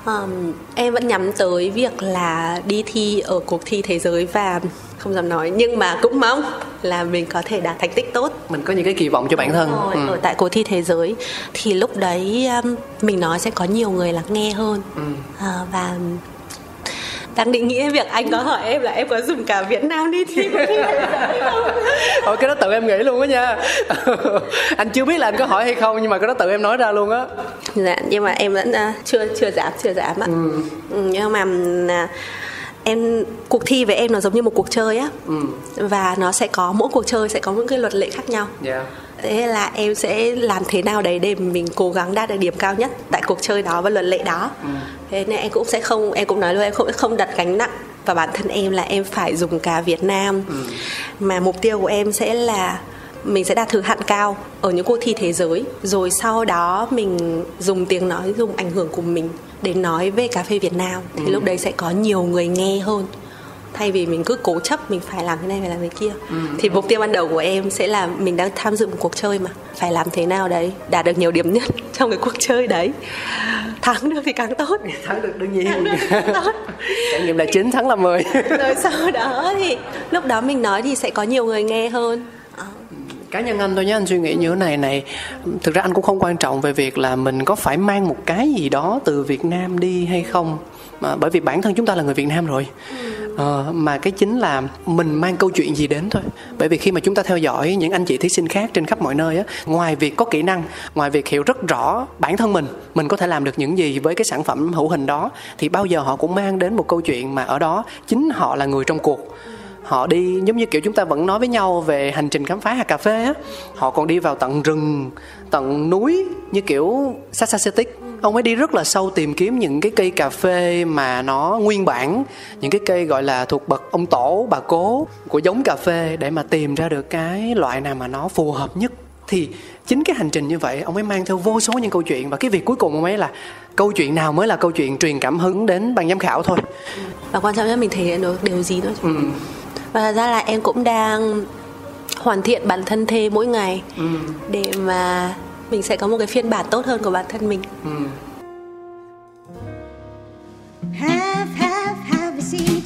Um, em vẫn nhắm tới việc là đi thi ở cuộc thi thế giới và không dám nói nhưng mà cũng mong là mình có thể đạt thành tích tốt mình có những cái kỳ vọng cho bản thân rồi, Ừ. ở tại cuộc thi thế giới thì lúc đấy um, mình nói sẽ có nhiều người lắng nghe hơn Ừ. à, và đang định nghĩ việc anh có hỏi em là em có dùng cả Việt Nam đi thi cuộc thi không? Ôi cái đó tự em nghĩ luôn á nha Anh chưa biết là anh có hỏi hay không Nhưng mà cái đó tự em nói ra luôn á dạ nhưng mà em vẫn à, chưa chưa dám chưa dám ạ ừ. nhưng mà à, em cuộc thi với em nó giống như một cuộc chơi á. Ừ. và nó sẽ có mỗi cuộc chơi sẽ có những cái luật lệ khác nhau. Dạ. Thế là em sẽ làm thế nào đấy để mình cố gắng đạt được điểm cao nhất tại cuộc chơi đó và luật lệ đó. Thế nên em cũng sẽ không em cũng nói luôn em không không đặt gánh nặng. Vào bản thân em là em phải dùng cả Việt Nam. Mà mục tiêu của em sẽ là mình sẽ đạt thứ hạng cao ở những cuộc thi thế giới. Rồi sau đó mình dùng tiếng nói dùng ảnh hưởng của mình để nói về cà phê Việt Nam. Thì lúc đấy sẽ có nhiều người nghe hơn. Thay vì mình cứ cố chấp mình phải làm thế này phải làm thế kia. Thì mục tiêu ban đầu của em sẽ là mình đang tham dự một cuộc chơi mà. Phải làm thế nào đấy đạt được nhiều điểm nhất trong cái cuộc chơi đấy. Thắng được thì càng tốt. Thắng được đương nhiên. Thắng được thì càng tốt. Trải nghiệm là 9 thắng là 10 rồi sau đó thì lúc đó mình nói thì sẽ có nhiều người nghe hơn. Cá nhân anh thôi nhé anh suy nghĩ như thế này này thực ra anh cũng không quan trọng về việc là mình có phải mang một cái gì đó từ việt nam đi hay không. Mà bởi vì bản thân chúng ta là người việt nam rồi. Ờ, mà cái chính là mình mang câu chuyện gì đến thôi. Bởi vì khi mà chúng ta theo dõi những anh chị thí sinh khác trên khắp mọi nơi á ngoài việc có kỹ năng ngoài việc hiểu rất rõ bản thân mình mình có thể làm được những gì với cái sản phẩm hữu hình đó thì bao giờ họ cũng mang đến một câu chuyện mà ở đó chính họ là người trong cuộc họ đi giống như kiểu chúng ta vẫn nói với nhau về hành trình khám phá hạt cà phê á. Họ còn đi vào tận rừng tận núi như kiểu Sasasetic ông ấy đi rất là sâu tìm kiếm những cái cây cà phê mà nó nguyên bản những cái cây gọi là thuộc bậc ông tổ bà cố của giống cà phê để mà tìm ra được cái loại nào mà nó phù hợp nhất. Thì chính cái hành trình như vậy ông ấy mang theo vô số những câu chuyện. Và cái việc cuối cùng ông ấy là câu chuyện nào mới là câu chuyện truyền cảm hứng đến ban giám khảo thôi. Và quan trọng nhất mình thể hiện được điều gì nữa ừ. Và thật ra là em cũng đang hoàn thiện bản thân thêm mỗi ngày Ừ. để mà mình sẽ có một cái phiên bản tốt hơn của bản thân mình Ừ. Have, have, have a seat.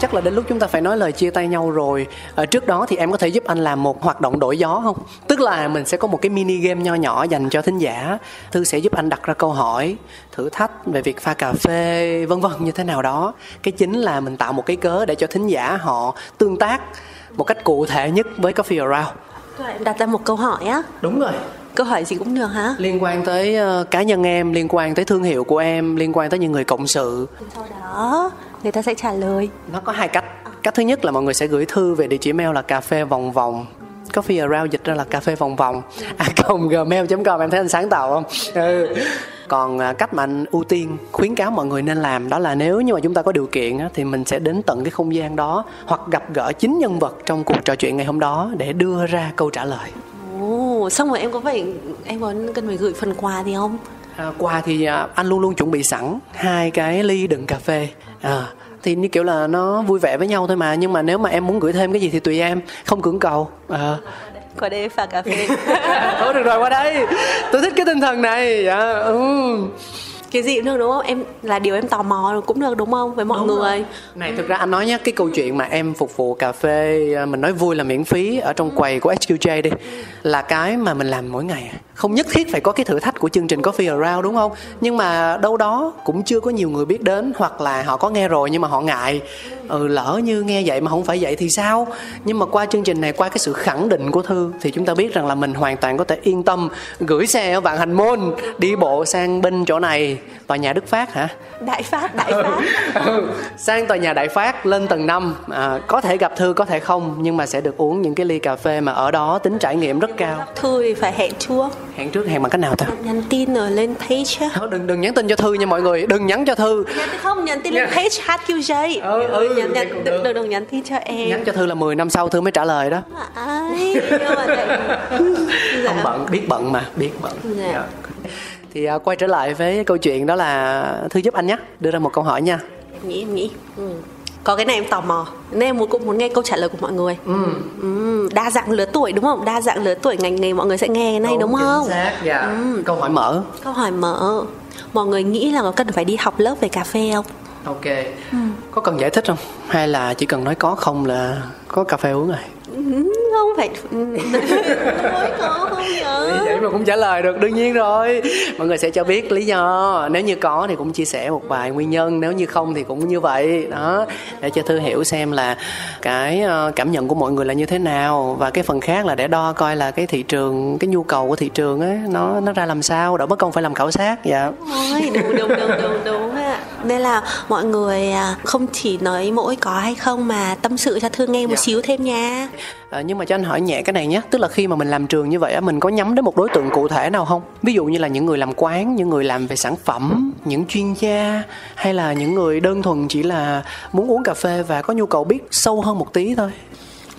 Chắc là đến lúc chúng ta phải nói lời chia tay nhau rồi. Ở trước đó thì em có thể giúp anh làm một hoạt động đổi gió không? Tức là mình sẽ có một cái mini game nho nhỏ dành cho thính giả. Thư sẽ giúp anh đặt ra câu hỏi thử thách về việc pha cà phê vân vân như thế nào đó. Cái chính là mình tạo một cái cớ để cho thính giả họ tương tác một cách cụ thể nhất với coffee around. Đặt ra một câu hỏi á. Đúng rồi câu hỏi gì cũng được hả? Liên quan tới ờ, cá nhân em liên quan tới thương hiệu của em liên quan tới những người cộng sự. Sau đó người ta sẽ trả lời. Nó có hai cách. Cách thứ nhất là mọi người sẽ gửi thư về địa chỉ mail là cà phê vòng vòng. Coffee around dịch ra là cà phê vòng vòng. A gmail com em thấy anh sáng tạo không? Ừ. còn à, cách mà anh ưu tiên khuyến cáo mọi người nên làm đó là nếu như mà chúng ta có điều kiện thì mình sẽ đến tận cái không gian đó hoặc gặp gỡ chính nhân vật trong cuộc trò chuyện ngày hôm đó để đưa ra câu trả lời Ồ, xong rồi em có phải em có cần phải gửi phần quà gì không? À, quà thì à, anh luôn luôn chuẩn bị sẵn hai cái ly đựng cà phê. À, thì như kiểu là nó vui vẻ với nhau thôi mà nhưng mà nếu mà em muốn gửi thêm cái gì thì tùy em không cưỡng cầu. À. qua đây pha cà phê. Thôi được rồi qua đây. Tôi thích cái tinh thần này. Dạ ừ. Cái gì cũng được đúng không? Em là điều em tò mò cũng được đúng không? Với mọi Đúng người. rồi. này thực ra anh nói nhé cái câu chuyện mà em phục vụ cà phê à, mình nói vui là miễn phí ở trong quầy của SQJ đi là cái mà mình làm mỗi ngày. Không nhất thiết phải có cái thử thách của chương trình Coffee Around đúng không? Nhưng mà đâu đó cũng chưa có nhiều người biết đến hoặc là họ có nghe rồi nhưng mà họ ngại. Ừ lỡ như nghe vậy mà không phải vậy thì sao? Nhưng mà qua chương trình này qua cái sự khẳng định của thư thì chúng ta biết rằng là mình hoàn toàn có thể yên tâm gửi xe ở vạn hành môn đi bộ sang bên chỗ này tòa nhà đức phát hả? Đại phát đại phát. Ừ, sang tòa nhà đại phát lên tầng 5 à, có thể gặp thư có thể không nhưng mà sẽ được uống những cái ly cà phê mà ở đó tính trải nghiệm rất cao. Thư thì phải hẹn trước. Hẹn trước hẹn bằng cách nào ta? Nhắn tin ở lên page. Thôi, đừng đừng nhắn tin cho thư nha mọi người. Đừng nhắn cho thư. Nhắn không nhắn tin lên page HQJ Ừ, ừ, nhắn, vậy nhắn, cũng đừng, đừng, đừng nhắn tin cho em. Nhắn cho thư là 10 năm sau thư mới trả lời đó. Ai, dạ. không bận biết bận mà biết bận. Dạ. Thì à, quay trở lại với câu chuyện đó là thư giúp anh nhé đưa ra một câu hỏi nha. Em nghĩ em nghĩ. Ừ. có cái này em tò mò. Nên em cũng muốn nghe câu trả lời của mọi người. Ừ. đa dạng lứa tuổi đúng không? Đa dạng lứa tuổi ngành nghề mọi người sẽ nghe cái này đúng, không chính xác dạ. Ừ. câu hỏi mở. Câu hỏi mở. Mọi người nghĩ là có cần phải đi học lớp về cà phê không? Ok. Có cần giải thích không? Hay là chỉ cần nói có không là có cà phê uống rồi? Ừ, không phải có không nhớ vậy mà cũng trả lời được đương nhiên rồi. Mọi người sẽ cho biết lý do. Nếu như có thì cũng chia sẻ một vài nguyên nhân nếu như không thì cũng như vậy. Đó để cho thư hiểu xem là cái ờ, cảm nhận của mọi người là như thế nào. Và cái phần khác là để đo coi là cái thị trường cái nhu cầu của thị trường ấy nó nó ra làm sao. Đỡ mất công phải làm khảo sát dạ. Ôi, đúng đúng đúng đúng đúng. Nên là mọi người à, không chỉ nói mỗi có hay không mà tâm sự cho Thương nghe một Dạ. xíu thêm nha. Ờ, nhưng mà cho anh hỏi nhẹ cái này nhé. Tức là khi mà mình làm trường như vậy á mình có nhắm đến một đối tượng cụ thể nào không? Ví dụ như là những người làm quán những người làm về sản phẩm những chuyên gia hay là những người đơn thuần chỉ là muốn uống cà phê và có nhu cầu biết sâu hơn một tí thôi?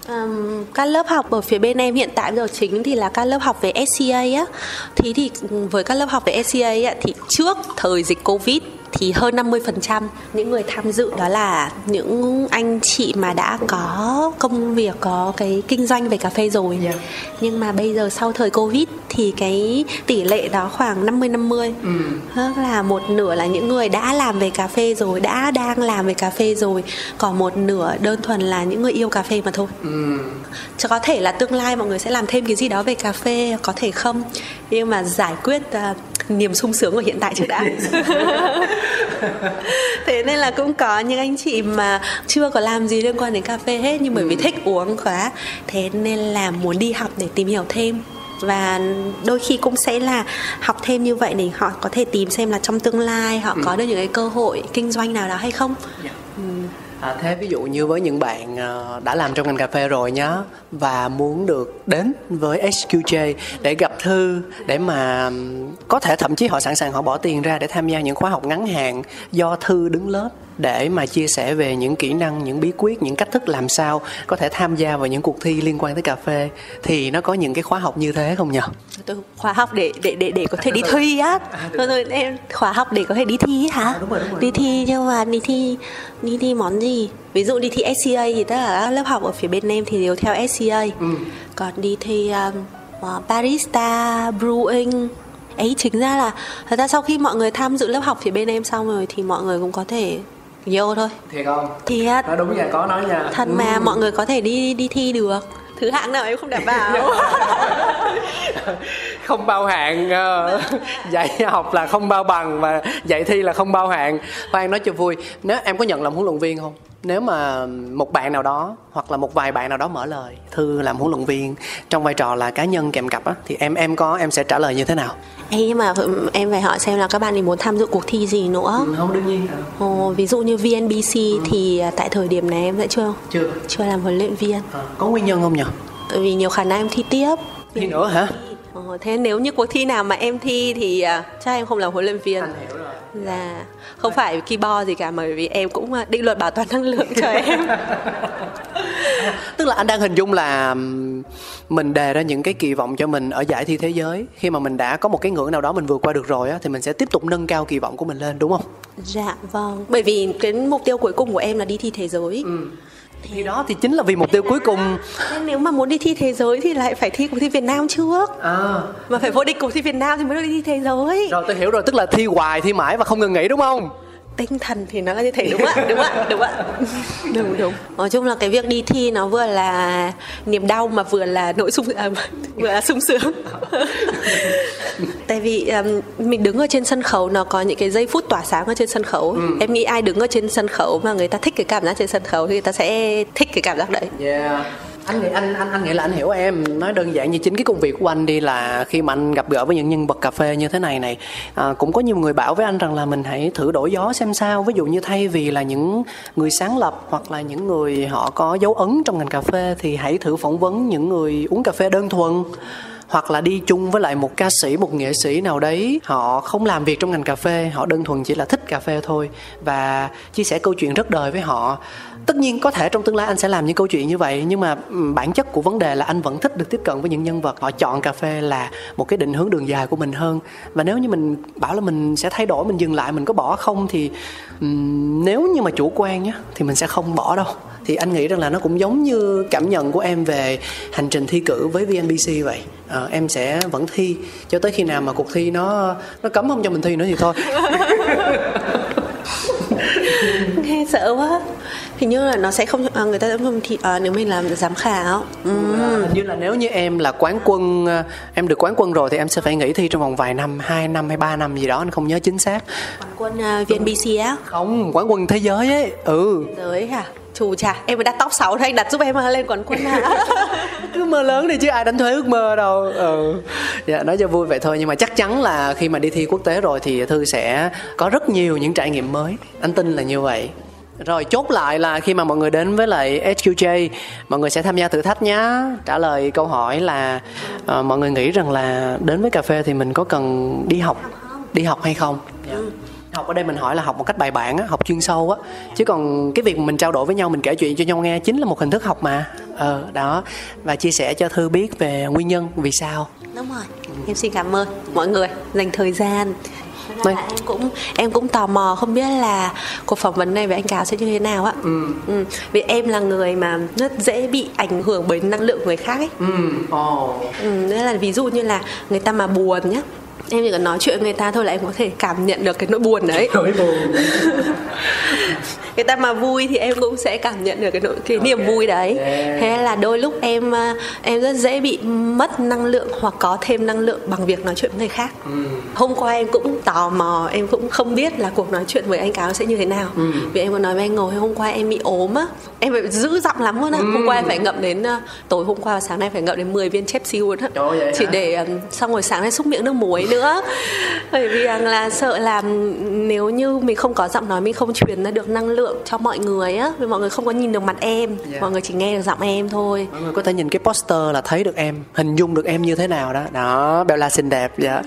Um, các lớp học ở phía bên em hiện tại giờ chính thì là các lớp học về SCA á. Thì thì với các lớp học về SCA á thì trước thời dịch Covid thì hơn 50% những người tham dự đó là những anh chị mà đã có công việc có cái kinh doanh về cà phê rồi. Dạ. Nhưng mà bây giờ sau thời Covid thì cái tỷ lệ đó khoảng 50 50. Ừ. Tức là một nửa là những người đã làm về cà phê rồi, đã đang làm về cà phê rồi, còn một nửa đơn thuần là những người yêu cà phê mà thôi. Ừ. Cho có thể là tương lai mọi người sẽ làm thêm cái gì đó về cà phê, có thể không. Nhưng mà giải quyết à, niềm sung sướng của hiện tại trước đã. Thế nên là cũng có những anh chị mà chưa có làm gì liên quan đến cà phê hết nhưng bởi vì thích uống quá, thế nên là muốn đi học để tìm hiểu thêm. Và đôi khi cũng sẽ là học thêm như vậy để họ có thể tìm xem là trong tương lai họ có được những cái cơ hội kinh doanh nào đó hay không À, thế ví dụ như với những bạn ờ, đã làm trong ngành cà phê rồi nhá và muốn được đến với SQJ để gặp Thư để mà có thể thậm chí họ sẵn sàng họ bỏ tiền ra để tham gia những khóa học ngắn hạn do Thư đứng lớp để mà chia sẻ về những kỹ năng, những bí quyết, những cách thức làm sao có thể tham gia vào những cuộc thi liên quan tới cà phê thì nó có những cái khóa học như thế không nhỉ? tôi khóa học để để để để có thể đi thi á rồi, rồi em khóa học để có thể đi thi hả đúng rồi, đúng rồi. đi thi nhưng mà đi thi đi thi món gì ví dụ đi thi SCA thì tất cả các lớp học ở phía bên em thì đều theo SCA Ừ. còn đi thi um, uh, barista brewing ấy chính ra là thật ra sau khi mọi người tham dự lớp học phía bên em xong rồi thì mọi người cũng có thể vô thôi Thiệt không? thì Nói đúng nha, có nói nha. thật mà mọi người có thể đi đi thi được thứ hạng nào em không đảm bảo? Dạ. Không bao hạng ờ, dạy học là không bao bằng và dạy thi là không bao hạng. Khoan, nói cho vui. Nếu em có nhận làm huấn luyện viên không? Nếu mà một bạn nào đó hoặc là một vài bạn nào đó mở lời thư làm huấn luyện viên trong vai trò là cá nhân kèm cặp á thì em em có em sẽ trả lời như thế nào? Ê, nhưng mà ừ, em phải hỏi xem là các bạn ấy muốn tham dự cuộc thi gì nữa? Không đương nhiên Ồ, ví dụ như VNBC thì à, tại thời điểm này em sẽ chưa chưa. chưa làm huấn luyện viên. Ờ, có nguyên nhân không nhỉ vì nhiều khả năng em thi tiếp. Thi nữa hả? Ồ, thế nếu như cuộc thi nào mà em thi thì à, chắc em không làm huấn luyện viên. Anh hiểu rồi Dạ, không phải keyboard gì cả mà bởi vì em cũng à, định luật bảo toàn năng lượng cho em. tức là anh đang hình dung là mình đề ra những cái kỳ vọng cho mình ở giải thi thế giới khi mà mình đã có một cái ngưỡng nào đó mình vượt qua được rồi á thì mình sẽ tiếp tục nâng cao kỳ vọng của mình lên đúng không Dạ vâng. Bởi vì cái mục tiêu cuối cùng của em là đi thi thế giới. Thì đó thì chính là vì mục tiêu cuối cùng Nên nếu mà muốn đi thi thế giới thì lại phải thi cuộc thi Việt Nam trước. à, Mà phải vô địch cuộc thi Việt Nam thì mới được đi thi thế giới. rồi tôi hiểu rồi tức là thi hoài thi mãi và không ngừng nghỉ đúng không tinh thần thì nó là như thế đúng ạ? Đúng ạ? Đúng ạ? Đúng đúng. Nói chung là cái việc đi thi nó vừa là niềm đau mà vừa là nỗi sung à, vừa là sung sướng. Tại vì um, mình đứng ở trên sân khấu nó có những cái giây phút tỏa sáng ở trên sân khấu. Ừ. em nghĩ ai đứng ở trên sân khấu mà người ta thích cái cảm giác trên sân khấu thì người ta sẽ thích cái cảm giác đấy. Yeah anh nghĩ anh anh anh nghĩ là anh hiểu em. Nói đơn giản như chính cái công việc của anh đi là khi mà anh gặp gỡ với những nhân vật cà phê như thế này này à, cũng có nhiều người bảo với anh rằng là mình hãy thử đổi gió xem sao. Ví dụ như thay vì là những người sáng lập hoặc là những người họ có dấu ấn trong ngành cà phê thì hãy thử phỏng vấn những người uống cà phê đơn thuần hoặc là đi chung với lại một ca sĩ một nghệ sĩ nào đấy. Họ không làm việc trong ngành cà phê họ đơn thuần chỉ là thích cà phê thôi và chia sẻ câu chuyện rất đời với họ tất nhiên có thể trong tương lai anh sẽ làm những câu chuyện như vậy nhưng mà bản chất của vấn đề là anh vẫn thích được tiếp cận với những nhân vật. Họ chọn cà phê là một cái định hướng đường dài của mình hơn. Và nếu như mình bảo là mình sẽ thay đổi mình dừng lại mình có bỏ không thì um, nếu như mà chủ quan nhá thì mình sẽ không bỏ đâu. Thì anh nghĩ rằng là nó cũng giống như cảm nhận của em về hành trình thi cử với VNBC vậy. À, em sẽ vẫn thi cho tới khi nào mà cuộc thi nó nó cấm không cho mình thi nữa thì thôi. Nghe sợ quá hình như là nó sẽ không à, người ta sẽ không thi à, nếu mình làm giám khảo. Ừ. hình như là nếu như em là quán quân à, em được quán quân rồi thì em sẽ phải nghỉ thi trong vòng vài năm 2 năm hay 3 năm gì đó anh không nhớ chính xác. Quán quân uh, VNBC á? Không quán quân thế giới ấy. Ừ. Giới hả? Chù chà, em mới đặt top 6 thôi, anh đặt giúp em lên quán quân hả? ước mơ lớn đi chứ ai đánh thuế ước mơ đâu. Ừ. dạ, nói cho vui vậy thôi nhưng mà chắc chắn là khi mà đi thi quốc tế rồi thì thư sẽ có rất nhiều những trải nghiệm mới. Anh tin là như vậy rồi chốt lại là khi mà mọi người đến với lại SQJ mọi người sẽ tham gia thử thách nhé trả lời câu hỏi là uh, mọi người nghĩ rằng là đến với cà phê thì mình có cần đi học đi học hay không? Yeah. Dạ. học ở đây mình hỏi là học một cách bài bản á, học chuyên sâu á. Chứ còn cái việc mình trao đổi với nhau mình kể chuyện cho nhau nghe chính là một hình thức học mà. Ờ đó. Và chia sẻ cho thư biết về nguyên nhân vì sao. Đúng rồi. Em xin cảm ơn mọi người dành thời gian Vâng. em cũng em cũng tò mò không biết là cuộc phỏng vấn này với anh cáo sẽ như thế nào ạ ừ. Ừ. vì em là người mà rất dễ bị ảnh hưởng bởi năng lượng người khác ấy ừ. Oh. Ừ, nên là ví dụ như là người ta mà buồn nhá em chỉ cần nói chuyện với người ta thôi là em có thể cảm nhận được cái nỗi buồn đấy nỗi buồn người ta mà vui thì em cũng sẽ cảm nhận được cái nỗi cái okay. niềm vui đấy yeah. thế là đôi lúc em ờ, em rất dễ bị mất năng lượng hoặc có thêm năng lượng bằng việc nói chuyện với người khác mm. hôm qua em cũng tò mò em cũng không biết là cuộc nói chuyện với anh cáo sẽ như thế nào mm. vì em có nói với anh ngồi hôm qua em bị ốm á em phải giữ giọng lắm luôn á mm. hôm qua em phải ngậm đến ờ, tối hôm qua và sáng nay phải ngậm đến 10 viên chép siêu luôn á chỉ hả? để xong rồi sáng nay xúc miệng nước muối nữa bởi vì là sợ là nếu như mình không có giọng nói mình không truyền ra được năng lượng cho mọi người á vì mọi người không có nhìn được mặt em yeah. Dạ. mọi người chỉ nghe được giọng em thôi mọi người có thể nhìn cái poster là thấy được em hình dung được em như thế nào đó đó Bella xinh đẹp dạ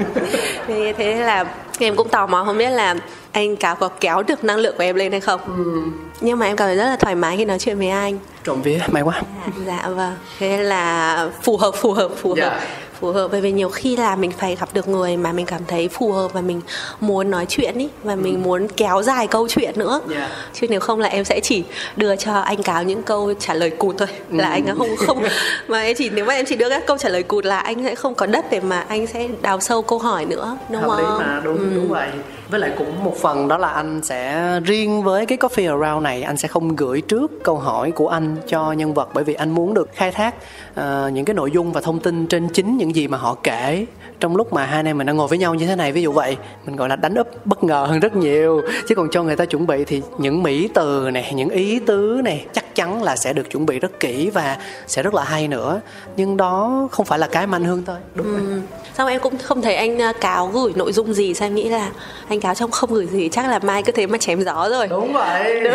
thì thế là em cũng tò mò không biết là anh cáo có kéo được năng lượng của em lên hay không ừ. nhưng mà em cảm thấy rất là thoải mái khi nói chuyện với anh trộm vía may quá dạ, dạ vâng thế là phù hợp phù hợp phù hợp yeah dạ phù hợp bởi vì nhiều khi là mình phải gặp được người mà mình cảm thấy phù hợp và mình muốn nói chuyện ý và mình ừ. muốn kéo dài câu chuyện nữa yeah. Dạ. chứ nếu không là em sẽ chỉ đưa cho anh cáo những câu trả lời cụt thôi ừ. là anh không không mà em chỉ nếu mà em chỉ đưa các câu trả lời cụt là anh sẽ không có đất để mà anh sẽ đào sâu câu hỏi nữa đúng Hợp không? Lý mà đúng ừ. đúng vậy với lại cũng một phần đó là anh sẽ riêng với cái coffee around này anh sẽ không gửi trước câu hỏi của anh cho nhân vật bởi vì anh muốn được khai thác uh, những cái nội dung và thông tin trên chính những gì mà họ kể. Trong lúc mà hai anh em mình đang ngồi với nhau như thế này ví dụ vậy mình gọi là đánh úp bất ngờ hơn rất nhiều. Chứ còn cho người ta chuẩn bị thì những mỹ từ này những ý tứ này chắc chắn là sẽ được chuẩn bị rất kỹ và sẽ rất là hay nữa. Nhưng đó không phải là cái mà anh hương thôi đúng ừ. rồi. Xong em cũng không thấy anh à, cáo gửi nội dung gì sao em nghĩ là anh cáo trong không gửi gì chắc là mai cứ thế mà chém gió rồi. Đúng vậy.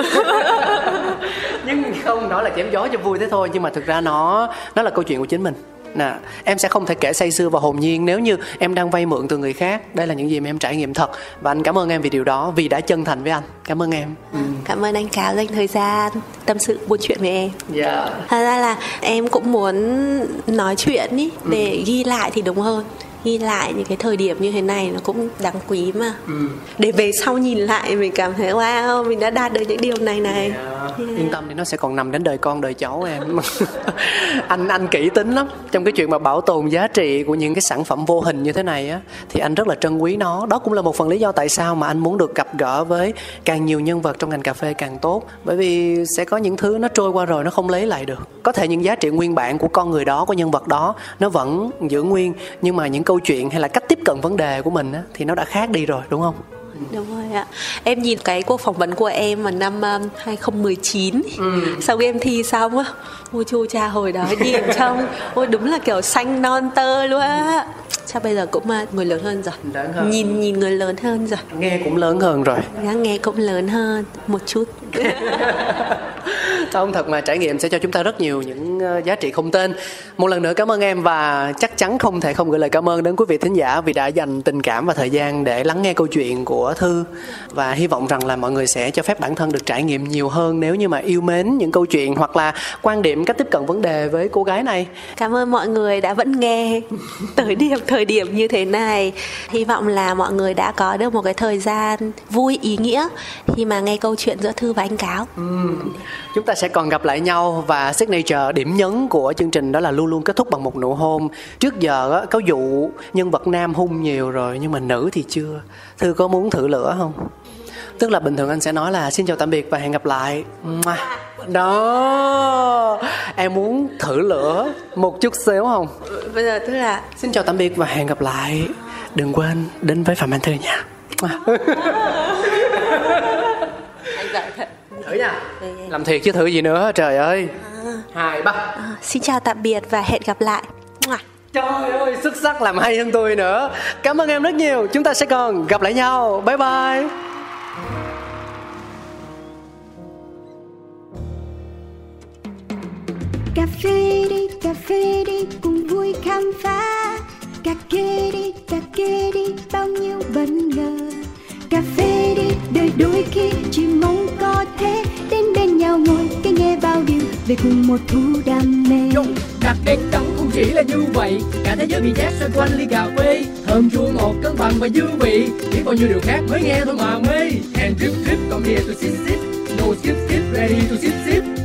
Nhưng không nói là chém gió cho vui thế thôi nhưng mà thực ra nó nó là câu chuyện của chính mình. Nè em sẽ không thể kể say sưa và hồn nhiên nếu như em đang vay mượn từ người khác. Đây là những gì mà em trải nghiệm thật. Và anh cảm ơn em vì điều đó vì đã chân thành với anh. Cảm ơn em. Ừ. cảm ơn anh cáo dành thời gian tâm sự buôn chuyện với em. Dạ. Yeah. thật ra là em cũng muốn nói chuyện ý để ừ. ghi lại thì đúng hơn ghi lại những cái thời điểm như thế này nó cũng đáng quý mà ừ. để về sau nhìn lại mình cảm thấy wow mình đã đạt được những điều này này yeah. yeah. yên tâm thì nó sẽ còn nằm đến đời con đời cháu em anh anh kỹ tính lắm trong cái chuyện mà bảo tồn giá trị của những cái sản phẩm vô hình như thế này á thì anh rất là trân quý nó đó cũng là một phần lý do tại sao mà anh muốn được gặp gỡ với càng nhiều nhân vật trong ngành cà phê càng tốt bởi vì sẽ có những thứ nó trôi qua rồi nó không lấy lại được có thể những giá trị nguyên bản của con người đó của nhân vật đó nó vẫn giữ nguyên nhưng mà những câu chuyện hay là cách tiếp cận vấn đề của mình á, thì nó đã khác đi rồi đúng không Đúng rồi ạ. Em nhìn cái cuộc phỏng vấn của em vào năm um, 2019 ừ. Sau khi em thi xong á Ôi chu cha hồi đó nhìn trong Ôi đúng là kiểu xanh non tơ luôn á Chắc bây giờ cũng uh, người lớn hơn rồi? Lớn hơn. Nhìn nhìn người lớn hơn rồi. Nghe cũng lớn hơn rồi. Dạ, Nghe cũng lớn hơn một chút. Không thật mà trải nghiệm sẽ cho chúng ta rất nhiều những ờ, giá trị không tên. Một lần nữa cảm ơn em và chắc chắn không thể không gửi lời cảm ơn đến quý vị thính giả vì đã dành tình cảm và thời gian để lắng nghe câu chuyện của thư. Và hy vọng rằng là mọi người sẽ cho phép bản thân được trải nghiệm nhiều hơn nếu như mà yêu mến những câu chuyện hoặc là quan điểm cách tiếp cận vấn đề với cô gái này. Cảm ơn mọi người đã vẫn nghe. Tới điểm thời điểm như thế này. Hy vọng là mọi người đã có được một cái thời gian vui ý nghĩa khi mà nghe câu chuyện giữa thư và anh cáo. Ừ. chúng ta sẽ còn gặp lại nhau và signature điểm nhấn của chương trình đó là luôn luôn kết thúc bằng một nụ hôn. Trước giờ á, có dụ nhân vật nam hung nhiều rồi nhưng mà nữ thì chưa. Thư có muốn thử lửa không? Tức là bình thường anh sẽ nói là xin chào tạm biệt và hẹn gặp lại. Đó. Em muốn thử lửa một chút xíu không? Bây giờ tức là xin chào tạm biệt và hẹn gặp lại. Đừng quên đến với phạm anh thư nha. Anh giỏi thật. Thử nha. Làm thiệt chứ thử gì nữa trời ơi. À. hai ba. À, xin chào tạm biệt và hẹn gặp lại. Trời ơi, xuất sắc làm hay hơn tôi nữa. Cảm ơn em rất nhiều. Chúng ta sẽ còn gặp lại nhau. Bye bye. Cà phê đi, cà phê đi, cùng vui khám phá. Cà kê đi, cà kê đi, bao nhiêu bất ngờ. Cà phê đi, đời đôi khi chỉ mong có thế đến bên nhau ngồi cái nghe bao điều về cùng một thú đam mê. đặc biệt đắng không chỉ là như vậy, cả thế giới bị chát xoay quanh ly cà phê. Thơm chua ngọt cân bằng và dư vị, biết bao nhiêu điều khác mới nghe thôi mà mê. And drip drip, còn here to sip sip, no skip skip, ready to sip sip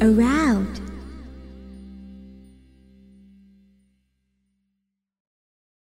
around.